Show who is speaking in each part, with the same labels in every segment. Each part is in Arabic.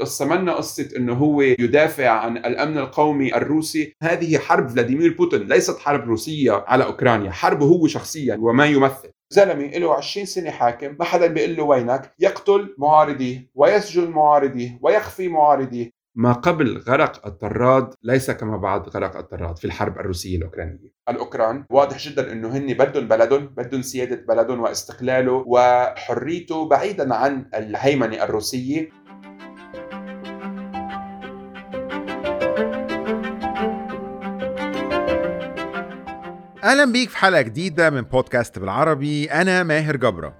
Speaker 1: قصة منا قصة إنه هو يدافع عن الأمن القومي الروسي؟ هذه حرب فلاديمير بوتين ليست حرب روسية على أوكرانيا حربه هو شخصيا وما يمثل. زلمة له 20 سنة حاكم ما حدا بيقول له وينك؟ يقتل معارضيه ويسجن معارضيه ويخفي معارضيه. ما قبل غرق الطراد ليس كما بعد غرق الطراد في الحرب الروسية الأوكرانية. الأوكران واضح جدا أنه هن بدهم بلدهم بدهم سيادة بلدهم واستقلاله وحريته بعيدا عن الهيمنة الروسية.
Speaker 2: أهلا بيك في حلقة جديدة من بودكاست بالعربي أنا ماهر جبرة.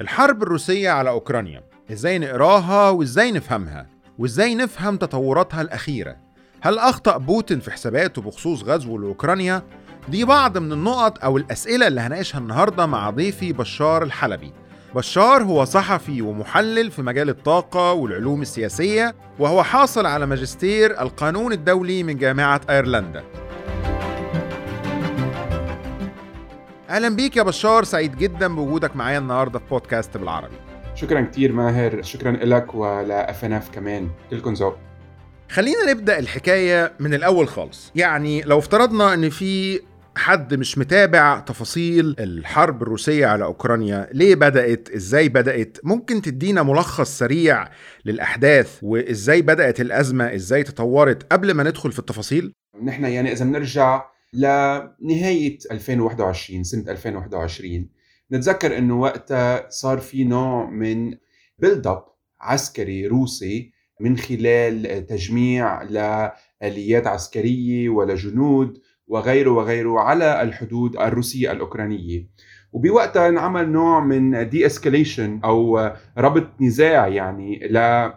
Speaker 2: الحرب الروسية على أوكرانيا إزاي نقراها وإزاي نفهمها؟ وإزاي نفهم تطوراتها الأخيرة؟ هل أخطأ بوتين في حساباته بخصوص غزوه لأوكرانيا؟ دي بعض من النقط أو الأسئلة اللي هناقشها النهارده مع ضيفي بشار الحلبي. بشار هو صحفي ومحلل في مجال الطاقة والعلوم السياسية وهو حاصل على ماجستير القانون الدولي من جامعة أيرلندا. أهلا بيك يا بشار سعيد جدا بوجودك معايا النهارده في بودكاست بالعربي.
Speaker 1: شكرا كثير ماهر شكرا لك ولا اف كمان. كلكم ذوق
Speaker 2: خلينا نبدأ الحكاية من الأول خالص. يعني لو افترضنا إن في حد مش متابع تفاصيل الحرب الروسية على أوكرانيا ليه بدأت؟ إزاي بدأت؟ ممكن تدينا ملخص سريع للأحداث وإزاي بدأت الأزمة؟ إزاي تطورت قبل ما ندخل في التفاصيل؟
Speaker 1: نحن يعني إذا بنرجع لنهاية 2021 سنة 2021 نتذكر إنه وقتها صار في نوع من build up عسكري روسي من خلال تجميع لآليات عسكرية ولجنود وغيره وغيره على الحدود الروسية الأوكرانية. وبوقتها انعمل نوع من de-escalation أو ربط نزاع يعني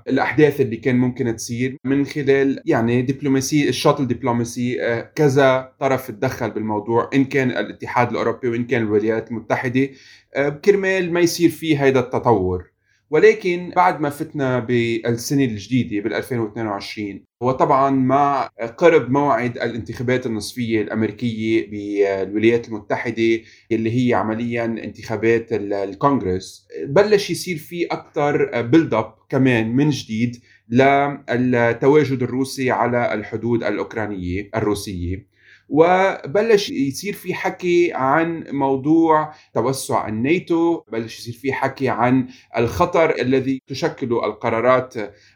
Speaker 1: للاحداث اللي كان ممكن تصير من خلال يعني دبلوماسي الشاطل دبلوماسي كذا طرف تدخل بالموضوع إن كان الاتحاد الأوروبي وإن كان الولايات المتحدة آه، كرمال ما يصير في هذا التطور. ولكن بعد ما فتنا بالسنة الجديدة بال 2022 وطبعا مع قرب موعد الانتخابات النصفية الأمريكية بالولايات المتحدة اللي هي عمليا انتخابات الكونغرس. بلش يصير في أكثر بيلد أب كمان من جديد للتواجد الروسي على الحدود الأوكرانية الروسية. وبلش يصير في حكي عن موضوع توسع الناتو بلش يصير في حكي عن الخطر الذي تشكله القرارات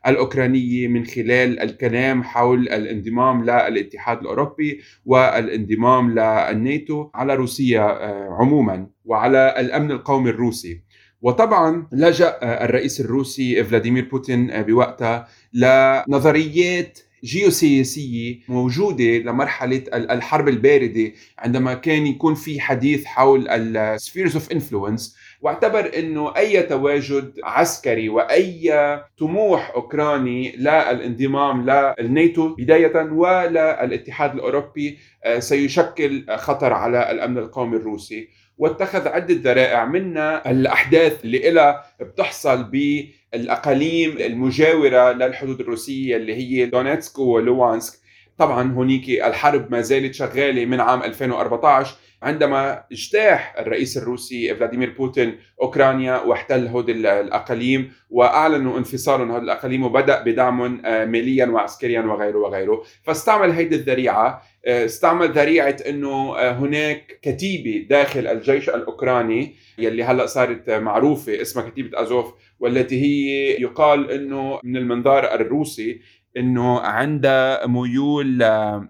Speaker 1: الأوكرانية من خلال الكلام حول الانضمام للاتحاد الأوروبي والانضمام للناتو على روسيا آه، عموما وعلى الأمن القومي الروسي. وطبعا لجأ الرئيس الروسي فلاديمير بوتين بوقتها لنظريات جيوسياسية موجودة لمرحلة الحرب الباردة عندما كان يكون في حديث حول ال spheres of influence واعتبر إنه أي تواجد عسكري وأي طموح أوكراني للانضمام للناتو بداية وللاتحاد الأوروبي آه، سيشكل خطر على الأمن القومي الروسي. واتخذ عدة ذرائع منها الأحداث اللي لها بتحصل ب الاقاليم المجاورة للحدود الروسية اللي هي دونيتسك ولوهانسك. طبعا هونيك الحرب ما زالت شغالة من عام 2014 عندما اجتاح الرئيس الروسي فلاديمير بوتين أوكرانيا واحتل هود الأقاليم وأعلنوا انفصالهم هود الأقاليم وبدأ بدعمهم آه، ماليا وعسكريا وغيره وغيره. فاستعمل هيدي الذريعة آه، استعمل ذريعة إنه آه، هناك كتيبة داخل الجيش الأوكراني يلي هلأ صارت معروفة اسمها كتيبة أزوف والتي هي يقال إنه من المنظار الروسي إنه عندها ميول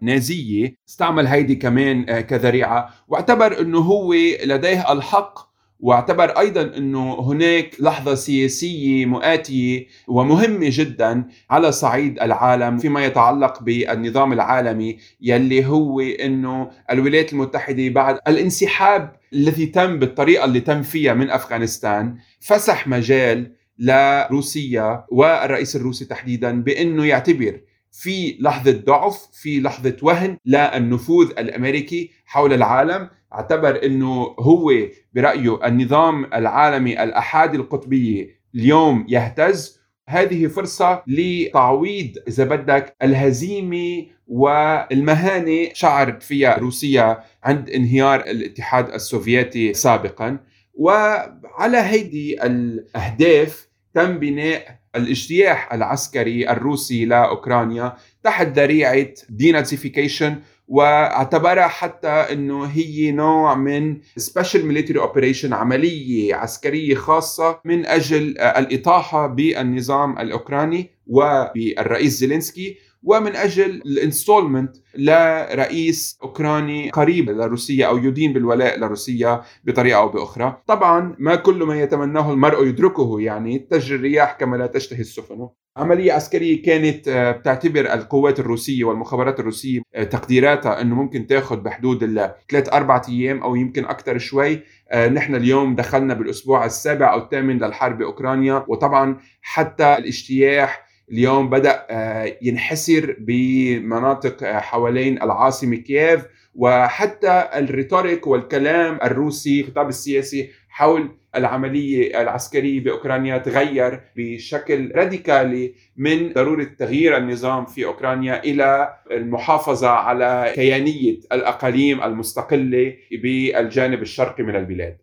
Speaker 1: نازية استعمل هيدي كمان كذريعة. واعتبر إنه هو لديه الحق واعتبر أيضا إنه هناك لحظة سياسية مؤاتية ومهمة جدا على صعيد العالم فيما يتعلق بالنظام العالمي يلي هو إنه الولايات المتحدة بعد الانسحاب الذي تم بالطريقة اللي تم فيها من أفغانستان فسح مجال لروسيا والرئيس الروسي تحديدا بأنه يعتبر في لحظة ضعف في لحظة وهن للنفوذ الأمريكي حول العالم. اعتبر إنه هو برأيه النظام العالمي الاحادي القطبية اليوم يهتز. هذه فرصة لتعويض إذا بدك الهزيمة والمهانة شعرت فيها روسيا عند انهيار الاتحاد السوفيتي سابقا. وعلى هيدي الأهداف تم بناء الاجتياح العسكري الروسي لأوكرانيا تحت ذريعة denazification واعتبرها حتى إنه هي نوع من special military operation عملية عسكرية خاصة من أجل الإطاحة بالنظام الأوكراني وبالرئيس زيلينسكي. ومن أجل ال installment لرئيس أوكراني قريب لروسيا أو يدين بالولاء لروسيا بطريقة أو بأخرى، طبعا ما كل ما يتمناه المرء يدركه يعني تجري الرياح كما لا تشتهي السفن. عملية عسكرية كانت آه، بتعتبر القوات الروسية والمخابرات الروسية آه، تقديراتها إنه ممكن تاخذ بحدود الثلاث أربع أيام أو يمكن أكثر شوي، آه، نحن اليوم دخلنا بالأسبوع السابع أو الثامن للحرب بأوكرانيا وطبعا حتى الاجتياح اليوم بدأ آه، ينحسر بمناطق آه، حوالين العاصمة كييف وحتى الريتوريك والكلام الروسي الخطاب السياسي حول العملية العسكرية بأوكرانيا تغير بشكل راديكالي من ضرورة تغيير النظام في أوكرانيا إلى المحافظة على كيانية الأقاليم المستقلة بالجانب الشرقي من البلاد.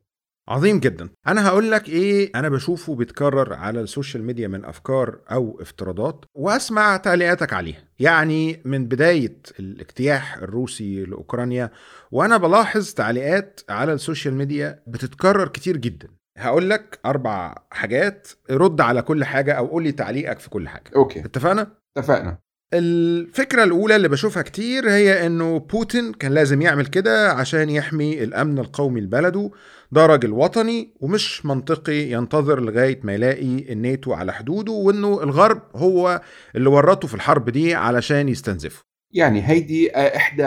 Speaker 2: عظيم جدا. أنا هقول لك إيه أنا بشوفه بيتكرر على ال social media من أفكار أو افتراضات وأسمع تعليقاتك عليها. يعني من بداية الاجتياح الروسي لأوكرانيا وأنا بلاحظ تعليقات على ال social media بتتكرر كتير جدا. هقول لك أربع حاجات رد على كل حاجة أو قول لي تعليقك في كل حاجة.
Speaker 1: okay.
Speaker 2: اتفقنا؟
Speaker 1: اتفقنا.
Speaker 2: الفكرة الأولى اللي بشوفها كتير هي إنه بوتين كان لازم يعمل كده عشان يحمي الأمن القومي لبلده. ده راجل وطني ومش منطقي ينتظر لغاية ما يلاقي الناتو على حدوده وإنه الغرب هو اللي ورطه في الحرب دي علشان يستنزفه.
Speaker 1: يعني هيدي إحدى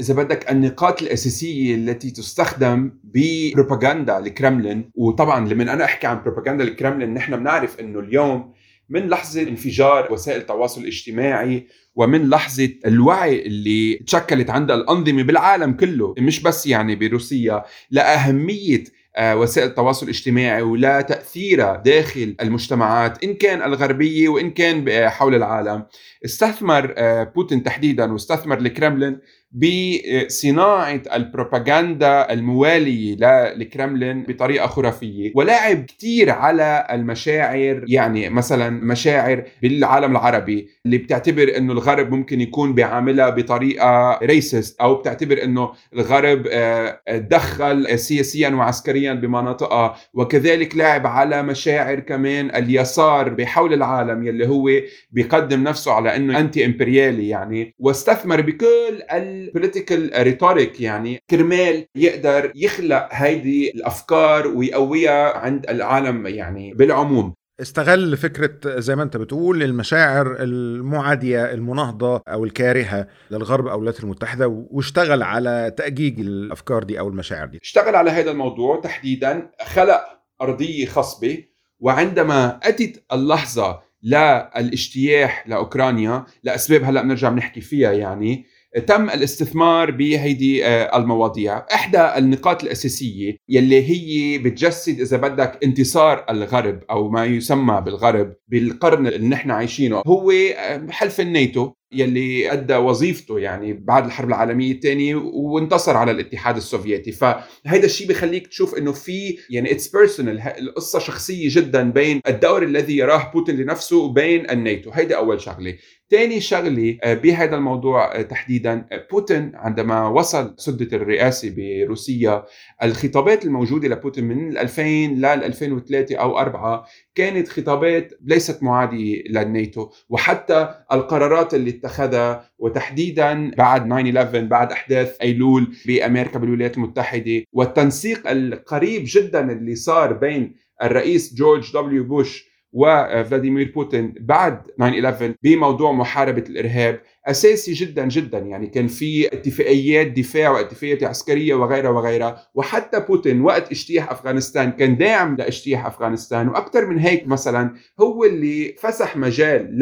Speaker 1: إذا بدك النقاط الأساسية التي تستخدم ببروباغندا الكرملين وطبعا لما أنا أحكي عن بروباغندا الكرملين نحن بنعرف إنه اليوم من لحظة انفجار وسائل التواصل الاجتماعي ومن لحظة الوعي اللي تشكلت عندها الأنظمة بالعالم كله مش بس يعني بروسيا لأهمية آه، وسائل التواصل الاجتماعي ولا تأثيرها داخل المجتمعات إن كان الغربية وإن كان حول العالم. استثمر آه، بوتين تحديدا واستثمر الكرملين بصناعة البروباغندا الموالية للكرملين بطريقة خرافية. ولعب كتير على المشاعر يعني مثلا مشاعر بالعالم العربي اللي بتعتبر إنه الغرب ممكن يكون بيعاملها بطريقة ريسست أو بتعتبر إنه الغرب آه، دخل سياسيا وعسكريا بمناطقها. وكذلك لعب على مشاعر كمان اليسار بحول العالم يلي هو بيقدم نفسه على إنه anti إمبريالي يعني. واستثمر بكل ال political rhetoric يعني كرمال يقدر يخلق هيدي الأفكار ويقويها عند العالم يعني بالعموم.
Speaker 2: استغل فكرة زي ما انت بتقول المشاعر المعادية المناهضة أو الكارهة للغرب أو الولايات المتحدة واشتغل على تأجيج الأفكار دي أو المشاعر دي.
Speaker 1: اشتغل على هذا الموضوع تحديدا خلق أرضية خصبة وعندما أتت اللحظة للاجتياح لأوكرانيا لأسباب هلأ بنرجع بنحكي فيها يعني تم الاستثمار بهيدي آه، المواضيع. إحدى النقاط الأساسية يلي هي بتجسد إذا بدك انتصار الغرب أو ما يسمى بالغرب بالقرن اللي نحن عايشينه. هو آه، حلف الناتو يلي أدى وظيفته يعني بعد الحرب العالمية الثانية وانتصر على الاتحاد السوفيتي. فهيدا الشيء بخليك تشوف إنه في يعني it's personal القصة شخصية جدا بين الدور الذي يراه بوتين لنفسه وبين الناتو. هيدا أول شغلة. ثاني شغلة آه، بهذا الموضوع آه، تحديدا آه، بوتين عندما وصل سدة الرئاسة بروسيا الخطابات الموجودة لبوتين من 2000 لل 2003 أو 4 كانت خطابات ليست معاديه للناتو وحتى القرارات اللي اتخذها وتحديدا بعد 9/11 بعد أحداث أيلول بأمريكا بالولايات المتحدة والتنسيق القريب جدا اللي صار بين الرئيس جورج دبليو بوش وفلاديمير بوتين بعد 9/11 بموضوع محاربة الإرهاب أساسي جدا جدا. يعني كان في اتفاقيات دفاع واتفاقيات عسكرية وغيرها وغيرها. وحتى بوتين وقت اجتياح أفغانستان كان داعم لاجتياح أفغانستان. وأكثر من هيك مثلا هو اللي فسح مجال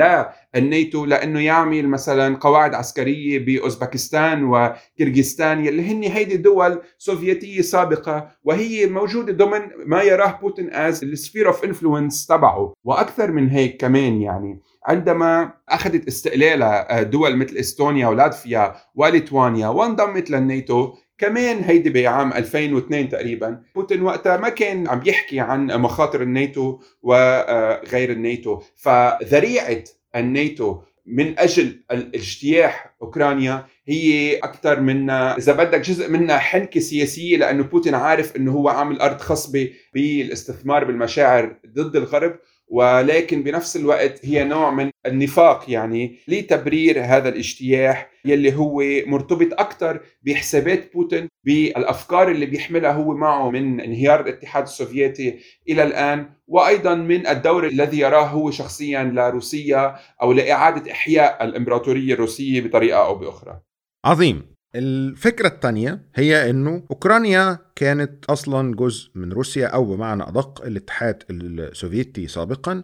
Speaker 1: للناتو لأنه يعمل مثلا قواعد عسكرية بأوزبكستان وكرغيزستان يلي هن هيدي دول سوفيتية سابقة. وهي موجودة ضمن ما يراه بوتين as ال sphere of influence تبعه. وأكثر من هيك كمان يعني عندما أخذت استقلالها آه، دول مثل إستونيا ولاتفيا وليتوانيا وانضمت للناتو كمان هيدي بعام 2002 تقريبا بوتين وقتها ما كان عم يحكي عن مخاطر الناتو وغير الناتو. فذريعة الناتو من أجل الاجتياح أوكرانيا هي أكثر من إذا بدك جزء منها حنكه سياسية لأنه بوتين عارف إنه هو عامل أرض خصبة بالاستثمار بالمشاعر ضد الغرب. ولكن بنفس الوقت هي نوع من النفاق يعني لتبرير هذا الاجتياح يلي هو مرتبط أكثر بحسابات بوتين بالأفكار اللي بيحملها هو معه من انهيار الاتحاد السوفيتي إلى الآن وأيضا من الدور الذي يراه هو شخصيا لروسيا أو لإعادة إحياء الإمبراطورية الروسية بطريقة أو بأخرى.
Speaker 2: عظيم الفكرة الثانية هي إنه أوكرانيا كانت أصلا جزء من روسيا أو بمعنى أدق الاتحاد السوفيتي سابقا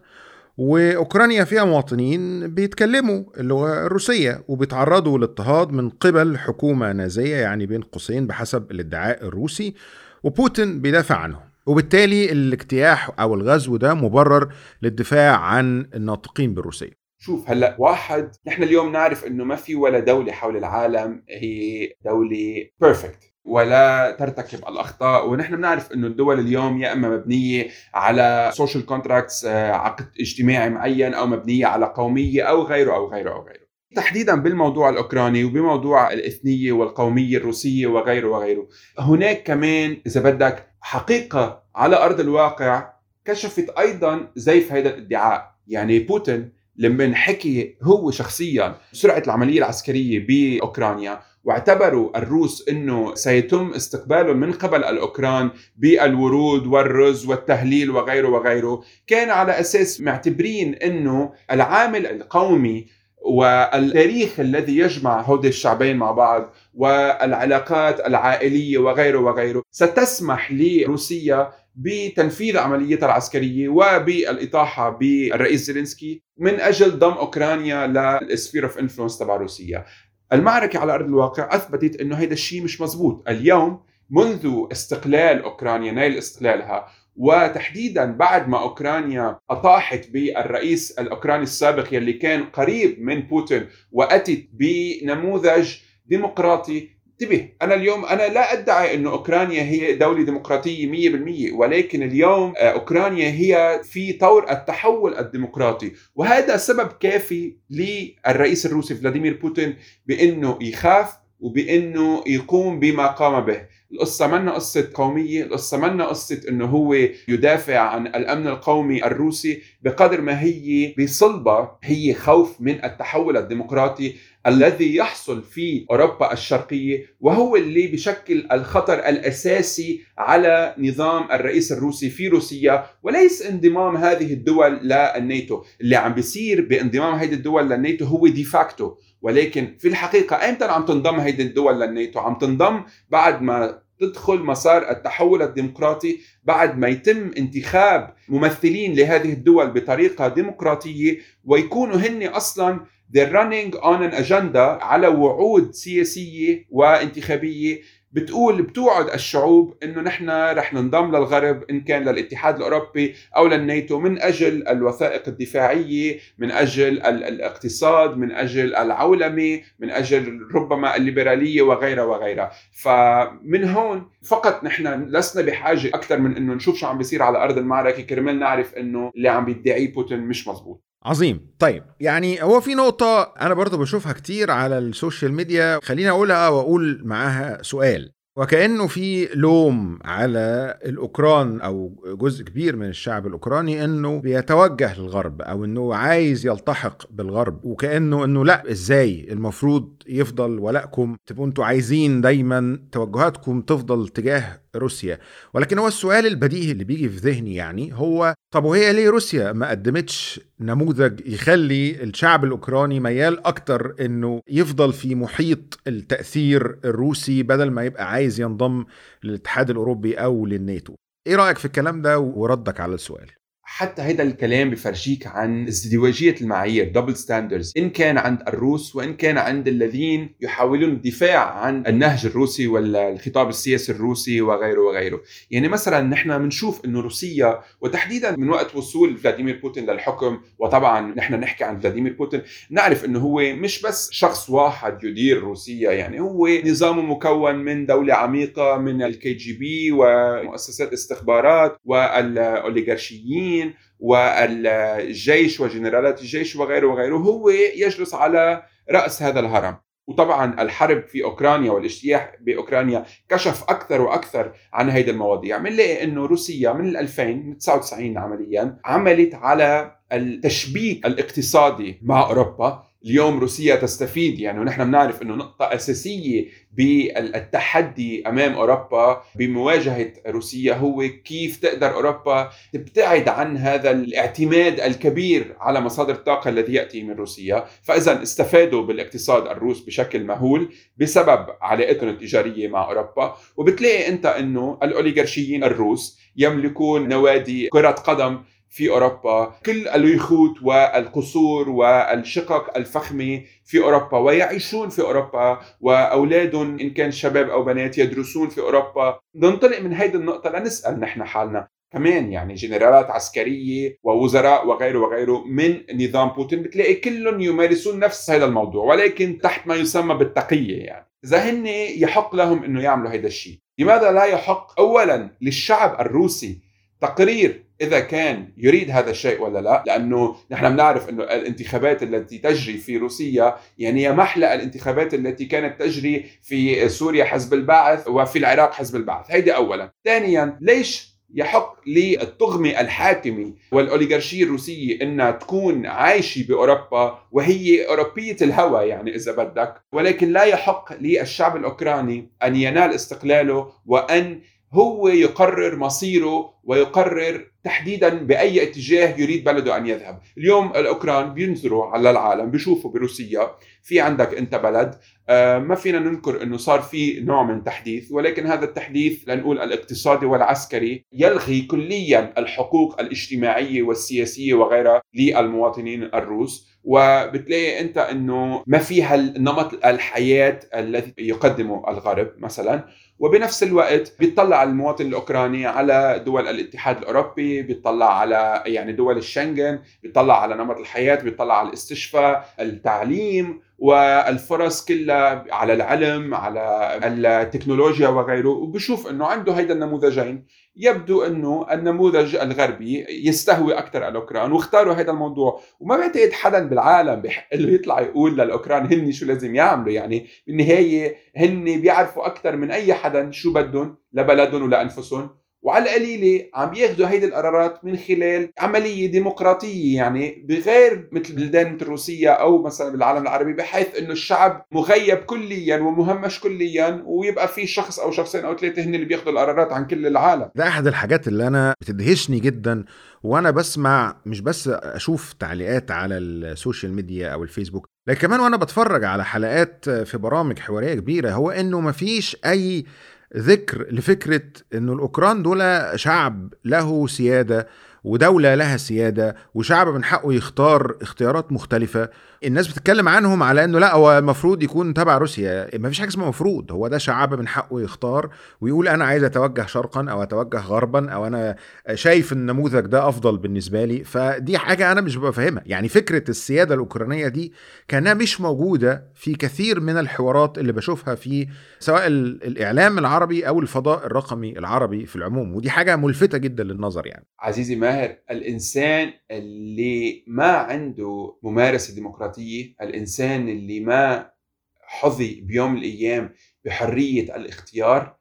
Speaker 2: وأوكرانيا فيها مواطنين بيتكلموا اللغة الروسية وبيتعرضوا لاضطهاد من قبل حكومة نازية يعني بين قوسين بحسب الادعاء الروسي وبوتين بيدافع عنهم. وبالتالي الاجتياح أو الغزو ده مبرر للدفاع عن الناطقين بالروسية.
Speaker 1: شوف هلأ واحد نحن اليوم نعرف إنه ما في ولا دولة حول العالم هي دولة بيرفكت ولا ترتكب الأخطاء. ونحن بنعرف إنه الدول اليوم يا إما مبنية على social contracts عقد اجتماعي معين أو مبنية على قومية أو غيره أو غيره أو غيره. تحديدا بالموضوع الأوكراني وبموضوع الإثنية والقومية الروسية وغيره وغيره. هناك كمان إذا بدك حقيقة على أرض الواقع كشفت أيضا زيف هذا الادعاء. يعني بوتين لما حكي هو شخصيا شرع العملية العسكرية بأوكرانيا واعتبروا الروس إنه سيتم استقبالهم من قبل الأوكران بالورود والرز والتهليل وغيره وغيره، كان على أساس معتبرين إنه العامل القومي والتاريخ الذي يجمع هودي الشعبين مع بعض والعلاقات العائلية وغيره وغيره ستسمح لروسيا بتنفيذ عمليتها العسكرية وبالإطاحة بالرئيس زيلينسكي من أجل ضم أوكرانيا لل sphere of influence تبع روسيا. المعركة على أرض الواقع أثبتت إنه هذا الشيء مش مزبوط، اليوم منذ استقلال أوكرانيا نيل استقلالها وتحديدا بعد ما أوكرانيا أطاحت بالرئيس الأوكراني السابق يلي كان قريب من بوتين وأتت بنموذج ديمقراطي انتبه أنا اليوم أنا لا أدعي إنه أوكرانيا هي دولة ديمقراطية 100% ولكن اليوم آه، أوكرانيا هي في طور التحول الديمقراطي وهذا سبب كافي للرئيس الروسي فلاديمير بوتين بإنه يخاف وبإنه يقوم بما قام به. القصة منا قصة قومية القصة منا قصة إنه هو يدافع عن الأمن القومي الروسي بقدر ما هي بصلبة هي خوف من التحول الديمقراطي الذي يحصل في أوروبا الشرقية وهو اللي بشكل الخطر الأساسي على نظام الرئيس الروسي في روسيا وليس انضمام هذه الدول للناتو. اللي عم بيصير بانضمام هذه الدول للناتو هو ديفاكتو ولكن في الحقيقة أيمتى عم تنضم هذه الدول للناتو؟ عم تنضم بعد ما تدخل مسار التحول الديمقراطي بعد ما يتم انتخاب ممثلين لهذه الدول بطريقة ديمقراطية ويكونوا هن أصلا they're running on an agenda على وعود سياسية وانتخابية بتقول بتوعد الشعوب إنه نحن رح ننضم للغرب إن كان للاتحاد الأوروبي أو للناتو من أجل الوثائق الدفاعية، من أجل الاقتصاد، من أجل العولمة، من أجل ربما الليبرالية وغيرها وغيرها، فمن هون فقط نحن لسنا بحاجة أكثر من إنه نشوف شو عم بيصير على أرض المعركة كرمال نعرف إنه اللي عم بيدعيه بوتين مش مزبوط.
Speaker 2: عظيم. طيب يعني هو في نقطة أنا برضو بشوفها كتير على السوشيال ميديا خليني أقولها وأقول معاها سؤال. وكأنه في لوم على الأوكران أو جزء كبير من الشعب الأوكراني أنه بيتوجه للغرب أو أنه عايز يلتحق بالغرب وكأنه أنه لأ إزاي؟ المفروض يفضل ولائكم تبقوا أنتوا عايزين دايما توجهاتكم تفضل تجاه روسيا. ولكن هو السؤال البديهي اللي بيجي في ذهني يعني هو طب وهي ليه روسيا ما قدمتش نموذج يخلي الشعب الأوكراني ميال أكتر إنه يفضل في محيط التأثير الروسي بدل ما يبقى عايز ينضم للاتحاد الأوروبي أو للناتو؟ إيه رأيك في الكلام ده وردك على السؤال؟
Speaker 1: حتى هيدا الكلام بفرجيك عن ازدواجية المعايير double standards إن كان عند الروس وإن كان عند الذين يحاولون الدفاع عن النهج الروسي والخطاب السياسي الروسي وغيره وغيره. يعني مثلا نحن بنشوف أنه روسيا وتحديدا من وقت وصول فلاديمير بوتين للحكم وطبعا نحن نحكي عن فلاديمير بوتين نعرف أنه هو مش بس شخص واحد يدير روسيا يعني هو نظام مكون من دولة عميقة من ال KGB ومؤسسات استخبارات والأوليغارشيين والجيش وجنرالات الجيش وغيره وغيره هو يجلس على رأس هذا الهرم. وطبعا الحرب في أوكرانيا والاجتياح بأوكرانيا كشف أكثر وأكثر عن هيدي المواضيع. بنلاقي إنه روسيا من 2000 من 99 عمليا عملت على التشبيك الاقتصادي مع أوروبا. اليوم روسيا تستفيد. يعني ونحن بنعرف إنه نقطة أساسية بالتحدي أمام أوروبا بمواجهة روسيا هو كيف تقدر أوروبا تبتعد عن هذا الاعتماد الكبير على مصادر الطاقة الذي يأتي من روسيا. فإذا استفادوا بالاقتصاد الروس بشكل مهول بسبب علاقتهم التجارية مع أوروبا. وبتلاقي أنت أنه الأوليغارشيين الروس يملكون نوادي كرة قدم في أوروبا كل اليخوت والقصور والشقق الفخمة في أوروبا ويعيشون في أوروبا وأولادهم إن كان شباب أو بنات يدرسون في أوروبا. ننطلق من هيدي النقطة لنسأل نحن حالنا. كمان يعني جنرالات عسكرية ووزراء وغيره وغيره من نظام بوتين بتلاقي كلهم يمارسون نفس هذا الموضوع ولكن تحت ما يسمى بالتقية يعني. إذا هن يحق لهم إنه يعملوا هذا الشيء لماذا لا يحق اولا للشعب الروسي تقرير إذا كان يريد هذا الشيء ولا لا لأنه نحن بنعرف إنه الانتخابات التي تجري في روسيا يعني هي محلى الانتخابات التي كانت تجري في سوريا حزب البعث وفي العراق حزب البعث. هيدي اولا. ثانيا ليش يحق للطغمة الحاكمة والأوليغارشية الروسية أنها تكون عايشة بأوروبا وهي أوروبية الهوى يعني إذا بدك؟ ولكن لا يحق للشعب الأوكراني أن ينال استقلاله وأن هو يقرر مصيره ويقرر تحديدا بأي اتجاه يريد بلده أن يذهب، اليوم الأوكران بينظروا على العالم بيشوفوا بروسيا في عندك أنت بلد. آه، ما فينا ننكر إنه صار في نوع من تحديث ولكن هذا التحديث لنقول الاقتصادي والعسكري يلغي كليا الحقوق الاجتماعية والسياسية وغيرها للمواطنين الروس. وبتلاقي أنت إنه ما فيها نمط الحياة الذي يقدمه الغرب مثلا. وبنفس الوقت بيطلع المواطن الأوكراني على دول الاتحاد الأوروبي بيطلع على يعني دول الشنغن بيطلع على نمط الحياة بيطلع على الاستشفاء التعليم والفرص كلها على العلم على التكنولوجيا وغيره. وبشوف إنه عنده هيدا النموذجين. يبدو أنه النموذج الغربي يستهوي أكثر الأوكران واختاروا هذا الموضوع. وما بعتقد حدا بالعالم بحق له يطلع يقول للأوكران هن شو لازم يعملوا. يعني بالنهاية هن بيعرفوا أكثر من أي حدا شو بدهم لبلدهم ولأنفسهم. وعلى القليلة عم ياخذوا هيدي القرارات من خلال عملية ديمقراطية يعني بغير مثل بلدان مثل روسيا أو مثلا بالعالم العربي بحيث إنه الشعب مغيب كليا ومهمش كليا ويبقى في شخص أو شخصين أو ثلاثة هن اللي بياخذوا القرارات عن كل العالم.
Speaker 2: ده أحد الحاجات اللي أنا بتدهشني جدا وأنا بسمع مش بس أشوف تعليقات على السوشيال ميديا أو الفيسبوك لكن كمان وأنا بتفرج على حلقات في برامج حوارية كبيرة هو إنه مفيش أي ذكر لفكرة إنه الأوكران دول شعب له سيادة ودولة لها سيادة وشعب من حقه يختار اختيارات مختلفة. الناس بتتكلم عنهم على إنه لا هو المفروض يكون تبع روسيا. ما فيش حاجة اسمها مفروض هو ده شعب من حقه يختار ويقول أنا عايز أتوجه شرقا أو أتوجه غربا أو أنا شايف النموذج ده أفضل بالنسبة لي. فدي حاجة أنا مش ببقى فاهمها. يعني فكرة السيادة الأوكرانية دي كأنها مش موجودة في كثير من الحوارات اللي بشوفها في سواء الإعلام العربي أو الفضاء الرقمي العربي في العموم. ودي حاجة ملفتة جدا للنظر يعني.
Speaker 1: عزيزي ما ماهر الإنسان اللي ما عنده ممارسة ديمقراطية الإنسان اللي ما حظي بيوم من الأيام بحرية الاختيار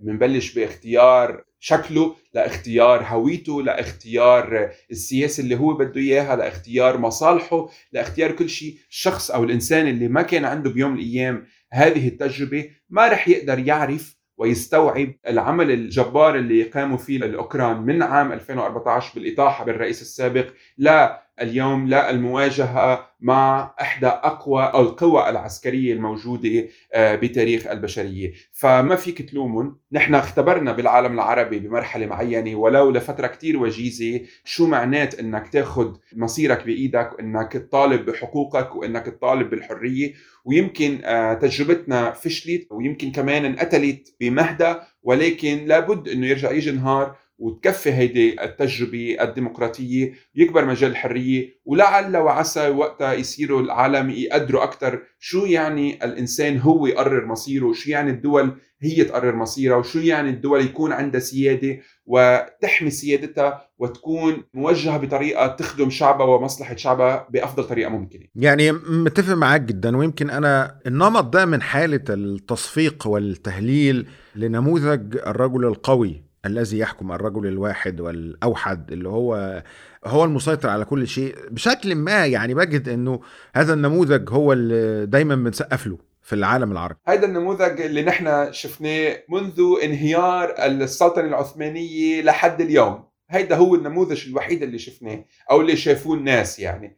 Speaker 1: بنبلش باختيار شكله لاختيار هويته لاختيار السياسة اللي هو بده إياها لاختيار مصالحه لاختيار كل شيء. الشخص أو الإنسان اللي ما كان عنده بيوم من الأيام هذه التجربة ما رح يقدر يعرف ويستوعب العمل الجبار اللي قاموا فيه الأوكران من عام 2014 بالإطاحة بالرئيس السابق لا اليوم للمواجهة مع إحدى أقوى القوى العسكرية الموجودة آه، بتاريخ البشرية. فما فيك تلومهم. نحن اختبرنا بالعالم العربي بمرحلة معينة ولو لفترة كتير وجيزة شو معنات إنك تاخد مصيرك بإيدك وإنك تطالب بحقوقك وإنك تطالب بالحرية. ويمكن آه، تجربتنا فشلت ويمكن كمان انقتلت بمهدى ولكن لابد إنه يرجع يجي نهار وتكفي هيدي التجربة الديمقراطية يكبر مجال الحرية ولعل وعسى وقتها يصيروا العالم يقدروا أكثر شو يعني الإنسان هو يقرر مصيره شو يعني الدول هي تقرر مصيرها وشو يعني الدول يكون عندها سيادة وتحمي سيادتها وتكون موجهة بطريقة تخدم شعبها ومصلحة شعبها بأفضل طريقة ممكنة.
Speaker 2: يعني متفق معاك جدا ويمكن أنا النمط ده من حالة التصفيق والتهليل لنموذج الرجل القوي. الذي يحكم الرجل الواحد والأوحد اللي هو هو المسيطر على كل شيء. بشكل ما يعني بجد إنه هذا النموذج هو اللي دايما بنسقف له في العالم العربي.
Speaker 1: هذا النموذج اللي نحن شفناه منذ انهيار السلطنة العثمانية لحد اليوم. هيدا هو النموذج الوحيد اللي شفناه أو اللي شافوه الناس يعني.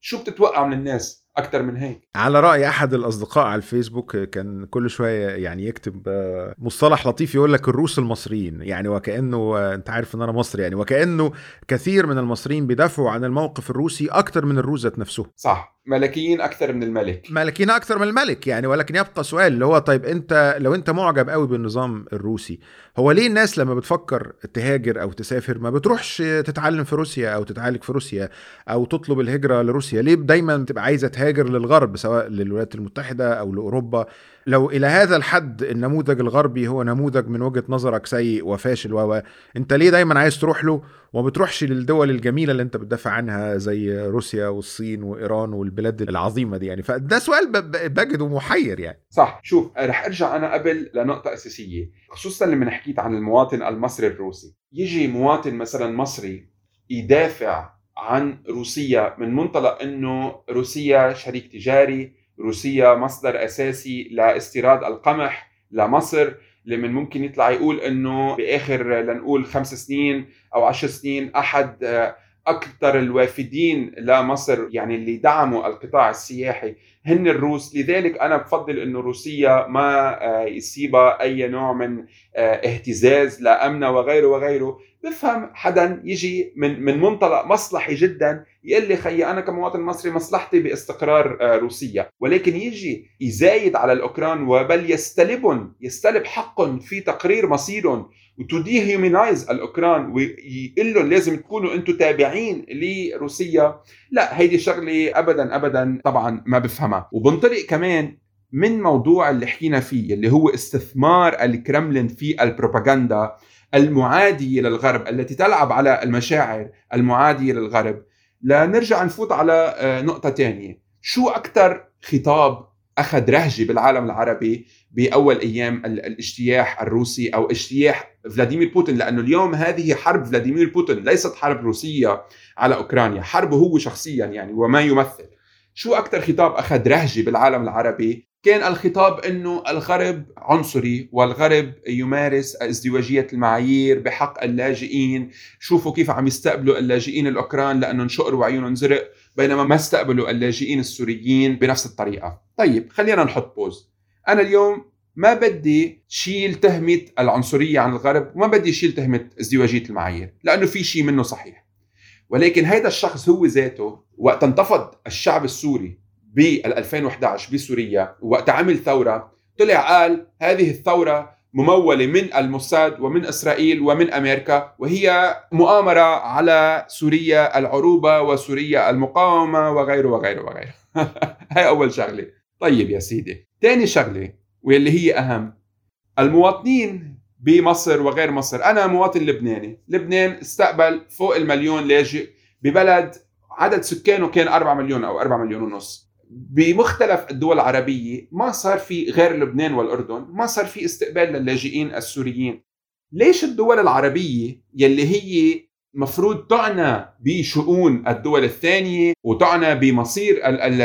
Speaker 1: شو بتتوقع من الناس؟ أكتر من هيك.
Speaker 2: على رأي أحد الأصدقاء على الفيسبوك كان كل شوية يعني يكتب آه، مصطلح لطيف يقول لك الروس المصريين يعني وكأنه آه، أنت عارف إن أنا مصري يعني وكأنه كثير من المصريين بيدافعوا عن الموقف الروسي أكتر من الروس ذات نفسهم
Speaker 1: صح. ملكيين أكثر من الملك.
Speaker 2: ملكيين أكثر من الملك يعني ولكن يبقى سؤال اللي هو طيب أنت لو أنت معجب قوي بالنظام الروسي هو ليه الناس لما بتفكر تهاجر أو تسافر ما بتروحش تتعلم في روسيا أو تتعالج في روسيا أو تطلب الهجرة لروسيا؟ ليه دايما بتبقى عايزة تهاجر للغرب سواء للولايات المتحدة أو لأوروبا؟ لو إلى هذا الحد النموذج الغربي هو نموذج من وجهة نظرك سيء وفاشل و أنت ليه دايما عايز تروح له وما بتروحش للدول الجميلة اللي أنت بتدافع عنها زي روسيا والصين وإيران والبلاد العظيمة دي؟ يعني فده سؤال بجده محير يعني.
Speaker 1: صح. شوف رح أرجع أنا قبل لنقطة أساسية خصوصا لما حكيت عن المواطن المصري الروسي. يجي مواطن مثلا مصري يدافع عن روسيا من منطلق إنه روسيا شريك تجاري روسيا مصدر أساسي لاستيراد القمح لمصر لمن ممكن يطلع يقول إنه بآخر لنقول خمس سنين أو عشر سنين أحد آه، أكثر الوافدين لمصر يعني اللي دعموا القطاع السياحي هن الروس. لذلك أنا بفضل إنه روسيا ما آه، يصيبها أي نوع من آه، اهتزاز لامنها وغيره وغيره. بفهم حدا يجي من من منطلق مصلحي جدا يقول لي خيي أنا كمواطن مصري مصلحتي باستقرار آه، روسيا ولكن يجي يزايد على الأوكران وبل يستلبهم يستلب حقهم في تقرير مصيرهم وتديهيومينايز الأوكران ويقول لهم لازم تكونوا أنتم تابعين لروسيا. لا هيدي شغلة ابدا ابدا طبعا ما بفهمها. وبنطلق كمان من موضوع اللي حكينا فيه اللي هو استثمار الكرملين في البروباغندا المعادية للغرب التي تلعب على المشاعر المعادية للغرب. لنرجع نفوت على آه، نقطة تانية. شو أكثر خطاب أخذ رهجة بالعالم العربي بأول أيام الاجتياح الروسي أو اجتياح فلاديمير بوتين؟ لأنه اليوم هذه حرب فلاديمير بوتين ليست حرب روسية على أوكرانيا حربه هو شخصيا يعني وما يمثل. شو أكثر خطاب أخذ رهجة بالعالم العربي كان الخطاب إنه الغرب عنصري والغرب يمارس ازدواجية المعايير بحق اللاجئين، شوفوا كيف عم يستقبلوا اللاجئين الأوكران لأنه شقر وعيونهم زرق، بينما ما استقبلوا اللاجئين السوريين بنفس الطريقة. طيب خلينا نحط بوز. أنا اليوم ما بدي شيل تهمة العنصرية عن الغرب وما بدي شيل تهمة ازدواجية المعايير، لأنه في شيء منه صحيح. ولكن هذا الشخص هو ذاته وقت انتفض الشعب السوري بال 2011 بسوريا وقت عمل ثورة طلع قال هذه الثورة ممولة من الموساد ومن إسرائيل ومن أمريكا وهي مؤامرة على سوريا العروبة وسوريا المقاومة وغيره وغيره وغيره. هاي أول شغلة. طيب يا سيدي ثاني شغلة واللي هي أهم. المواطنين بمصر وغير مصر أنا مواطن لبناني. لبنان استقبل فوق المليون لاجئ ببلد عدد سكانه كان 4 مليون أو 4 مليون ونص. بمختلف الدول العربية ما صار في غير لبنان والأردن ما صار في استقبال للاجئين السوريين. ليش الدول العربية يلي هي مفروض تعنى بشؤون الدول الثانية وتعنى بمصير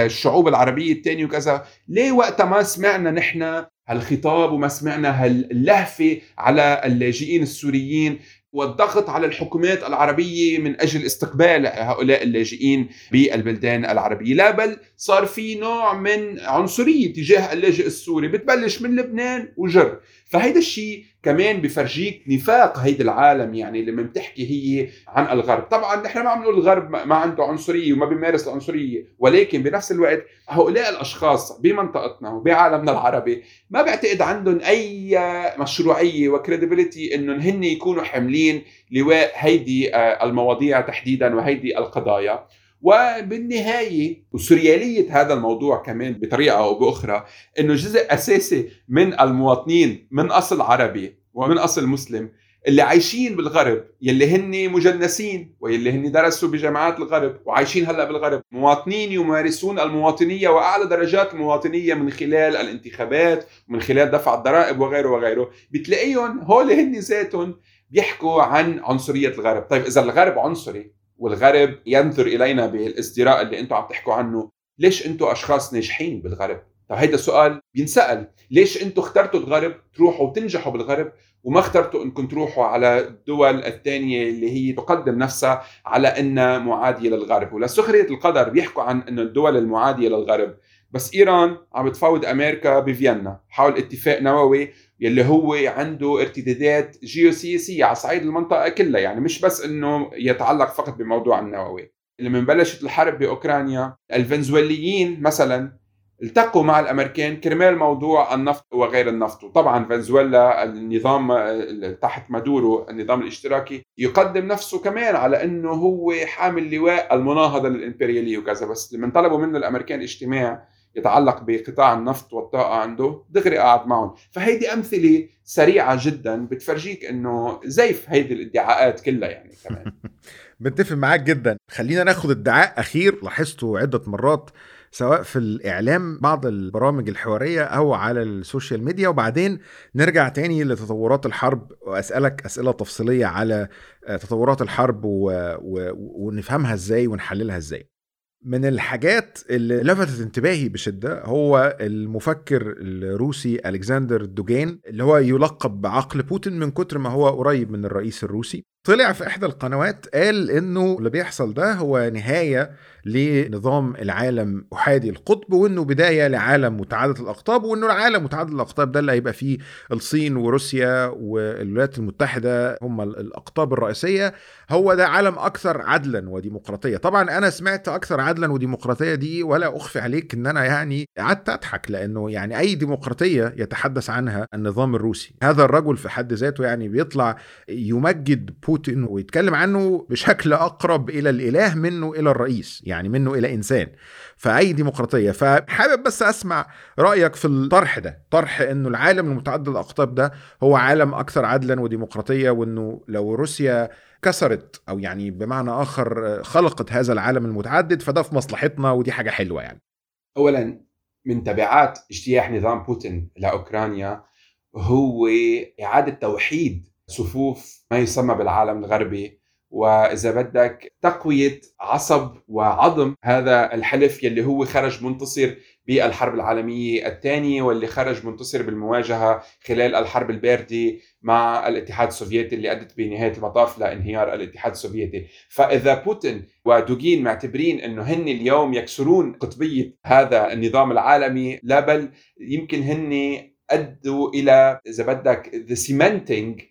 Speaker 1: الشعوب العربية الثانية وكذا ليه وقتها ما سمعنا نحن هالخطاب وما سمعنا هاللهفة على اللاجئين السوريين؟ والضغط على الحكومات العربية من أجل استقبال هؤلاء اللاجئين بالبلدان العربية. لا بل صار في نوع من عنصرية تجاه اللاجئ السوري. بتبلش من لبنان وجر. فهيدا الشيء كمان بفرجيك نفاق هيدا العالم يعني لما بتحكي هي عن الغرب. طبعا نحن ما عم نقول الغرب ما عنده عنصرية وما بيمارس العنصرية ولكن بنفس الوقت هؤلاء الأشخاص بمنطقتنا وبعالمنا العربي ما بعتقد عندهم أي مشروعية وكريديبيليتي إنهم هن يكونوا حاملين لواء هيدي آه، المواضيع تحديدا وهيدي القضايا. وبالنهاية وسريالية هذا الموضوع كمان بطريقة أو بأخرى إنه جزء أساسي من المواطنين من أصل عربي ومن أصل مسلم اللي عايشين بالغرب يلي هن مجنسين واللي هن درسوا بجامعات الغرب وعايشين هلأ بالغرب. مواطنين يمارسون المواطنية وأعلى درجات المواطنيه من خلال الانتخابات ومن خلال دفع الضرائب وغيره وغيره. بتلاقيهم هول هن ذاتهم بيحكوا عن عنصرية الغرب. طيب إذا الغرب عنصري والغرب ينظر إلينا بالازدراء اللي أنتم عم تحكوا عنه. ليش أنتم أشخاص ناجحين بالغرب؟ طيب هيدا السؤال بينسأل. ليش أنتم اخترتوا الغرب تروحوا وتنجحوا بالغرب وما اخترتوا انكم تروحوا على الدول الثانية اللي هي تقدم نفسها على إنها معادية للغرب؟ ولسخريه القدر بيحكوا عن إنه الدول المعادية للغرب. بس إيران عم بتفاوض أمريكا بفيينا. حول اتفاق نووي يلي هو عنده ارتدادات جيوسياسية على صعيد المنطقة كلها. يعني مش بس إنه يتعلق فقط بموضوع النووي. لما بلشت الحرب بأوكرانيا الفنزويليين مثلا التقوا مع الأمريكان كرمال موضوع النفط وغير النفط. وطبعا فنزويلا النظام تحت مادورو النظام الاشتراكي يقدم نفسه كمان على إنه هو حامل لواء المناهضة للإمبريالية وكذا. بس لما طلبوا منه الأمريكان اجتماع يتعلق بقطاع النفط والطاقة عنده دغري قعد معهم. فهيدي أمثلة سريعة جدا بتفرجيك إنه زيف هيدي الادعاءات كلها يعني كمان.
Speaker 2: بتفق معاك جدا. خلينا ناخد ادعاء أخير لاحظته عدة مرات سواء في الإعلام بعض البرامج الحوارية أو على السوشيال ميديا. وبعدين نرجع تاني لتطورات الحرب وأسألك أسئلة تفصيلية على تطورات الحرب و... و... ونفهمها إزاي ونحللها إزاي. من الحاجات اللي لفتت انتباهي بشدة هو المفكر الروسي ألكسندر دوجين اللي هو يلقب بعقل بوتين من كتر ما هو قريب من الرئيس الروسي. طلع في إحدى القنوات قال إنه اللي بيحصل ده هو نهاية لنظام العالم أحادي القطب وإنه بداية لعالم متعدد الأقطاب وإنه العالم متعدد الأقطاب ده اللي هيبقى فيه الصين وروسيا والولايات المتحدة هم الأقطاب الرئيسية هو ده عالم أكثر عدلا وديمقراطية. طبعا أنا سمعت أكثر عدلا وديمقراطية دي ولا أخفي عليك إن أنا يعني قعدت أضحك لأنه يعني أي ديمقراطية يتحدث عنها النظام الروسي. هذا الرجل في حد ذاته يعني بيطلع يمجد بوتين ويتكلم عنه بشكل أقرب إلى الإله منه إلى الرئيس يعني منه إلى إنسان. فأي ديمقراطية فحابب بس أسمع رأيك في الطرح ده طرح إنه العالم المتعدد الأقطاب ده هو عالم أكثر عدلا وديمقراطية وإنه لو روسيا كسرت أو يعني بمعنى آخر خلقت هذا العالم المتعدد فده في مصلحتنا ودي حاجة حلوة يعني.
Speaker 1: اولا من تبعات اجتياح نظام بوتين لأوكرانيا هو إعادة توحيد صفوف ما يسمى بالعالم الغربي وإذا بدك تقوية عصب وعظم هذا الحلف يلي هو خرج منتصر بالحرب العالمية الثانية واللي خرج منتصر بالمواجهة خلال الحرب الباردة مع الاتحاد السوفيتي اللي أدت بنهاية المطاف لانهيار الاتحاد السوفيتي، فإذا بوتين ودوغين معتبرين إنه هن اليوم يكسرون قطبية هذا النظام العالمي لا بل يمكن هن ادوا إلى إذا بدك the cementing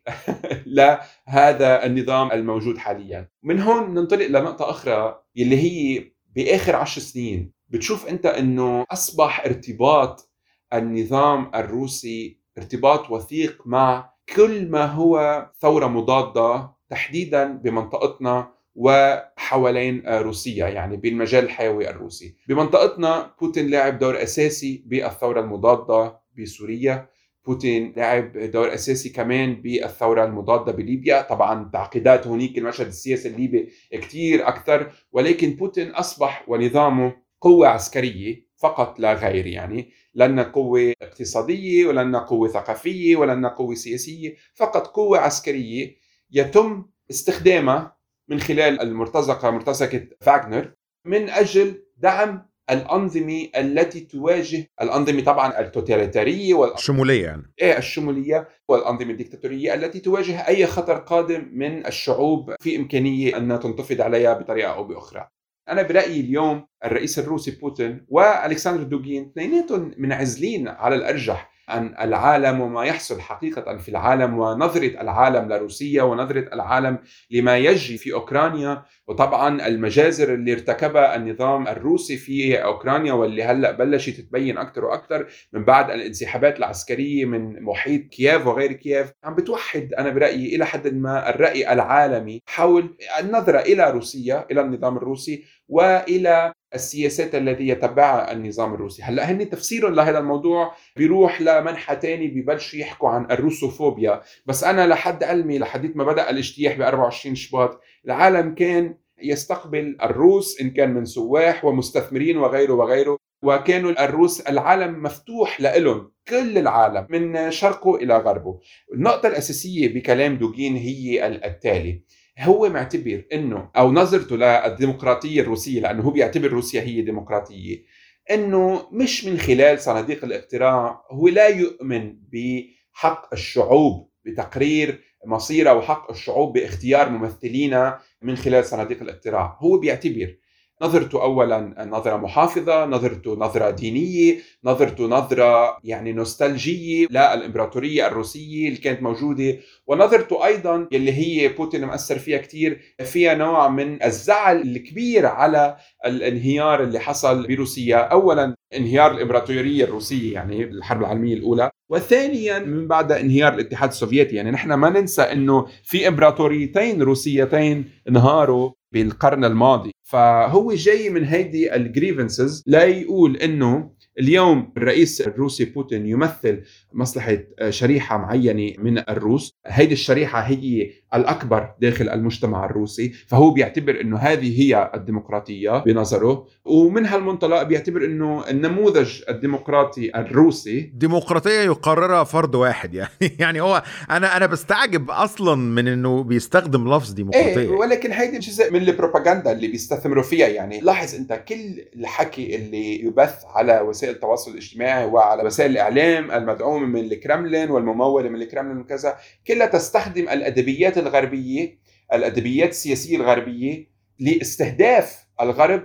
Speaker 1: لهذا النظام الموجود حاليا. من هون ننطلق لنقطة أخرى يلي هي بآخر عشر سنين. بتشوف أنت إنه أصبح ارتباط النظام الروسي ارتباط وثيق مع كل ما هو ثورة مضادة تحديدا بمنطقتنا وحوالين روسيا يعني بالمجال الحيوي الروسي. بمنطقتنا بوتين لعب دور أساسي بالثورة المضادة. بسوريا. بوتين لعب دور اساسي كمان بالثورة المضادة بليبيا. طبعا تعقيدات هونيك المشهد السياسي الليبي كثير أكثر ولكن بوتين أصبح ونظامه قوة عسكرية فقط لا غير يعني لنا قوة اقتصادية ولنا قوة ثقافية ولنا قوة سياسية فقط قوة عسكرية يتم استخدامها من خلال المرتزقة مرتزقة فاغنر من أجل دعم الأنظمة التي تواجه الأنظمة طبعا التوتاليتارية والأنظمة
Speaker 2: شموليه يعني.
Speaker 1: إيه الشمولية والأنظمة الديكتاتورية التي تواجه أي خطر قادم من الشعوب في إمكانية أن تنتفض عليها بطريقة أو بأخرى. أنا برأيي اليوم الرئيس الروسي بوتين والكسندر دوغين اثنيناتهم منعزلين على الأرجح عن العالم وما يحصل حقيقة في العالم ونظرة العالم لروسيا ونظرة العالم لما يجري في أوكرانيا. وطبعا المجازر اللي ارتكبها النظام الروسي في أوكرانيا واللي هلأ بلشت تبين أكثر وأكثر من بعد الانسحابات العسكرية من محيط كييف وغير كييف عم بتوحد أنا برأيي إلى حد ما الرأي العالمي حول النظرة إلى روسيا إلى النظام الروسي وإلى السياسات التي يتبعها النظام الروسي. هلأ هن تفسيرهم لهذا الموضوع بيروح لمنحى تاني ببلشوا يحكوا عن الروسوفوبيا. بس أنا لحد علمي لحديت ما بدأ الاجتياح ب 24 شباط العالم كان يستقبل الروس إن كان من سواح ومستثمرين وغيره وغيره وكانوا الروس العالم مفتوح لهم كل العالم من شرقه إلى غربه. النقطة الأساسية بكلام دوغين هي التالي. هو معتبر إنه أو نظرته للديمقراطية الروسية لأنه هو بيعتبر روسيا هي ديمقراطية إنه مش من خلال صناديق الاقتراع هو لا يؤمن بحق الشعوب بتقرير مصيرها وحق الشعوب باختيار ممثلينا من خلال صناديق الاقتراع. هو بيعتبر نظرته اولا نظرة محافظة نظرته نظرة دينية نظرته نظرة يعني نوستالجية للامبراطوريه الروسية اللي كانت موجودة ونظرته أيضا اللي هي بوتين مأثر فيها كثير فيها نوع من الزعل الكبير على الانهيار اللي حصل بروسيا. اولا انهيار الإمبراطورية الروسية يعني الحرب العالمية الأولى وثانيا من بعد انهيار الاتحاد السوفيتي. يعني نحن ما ننسى إنه في إمبراطوريتين روسيتين انهاروا بالقرن الماضي. فهو جاي من هيدي ال grievances لا يقول إنه اليوم الرئيس الروسي بوتين يمثل مصلحة شريحة معينة من الروس. هيدي الشريحة هي الأكبر داخل المجتمع الروسي فهو بيعتبر أنه هذه هي الديمقراطية بنظره. ومن هالمنطلق بيعتبر أنه النموذج الديمقراطي الروسي
Speaker 2: ديمقراطية يقررها فرد واحد يعني يعني هو أنا أنا بستعجب أصلا من إنه بيستخدم لفظ ديمقراطية.
Speaker 1: إيه ولكن هيدي جزء من البروباغندا اللي بيستثمروا فيها يعني لاحظ أنت كل الحكي اللي يبث على وسائل التواصل الاجتماعي وعلى وسائل الإعلام المدعومة من الكرملين والممولة من الكرملين وكذا كلها تستخدم الأدبيات الغربية الأدبيات السياسية الغربية لاستهداف الغرب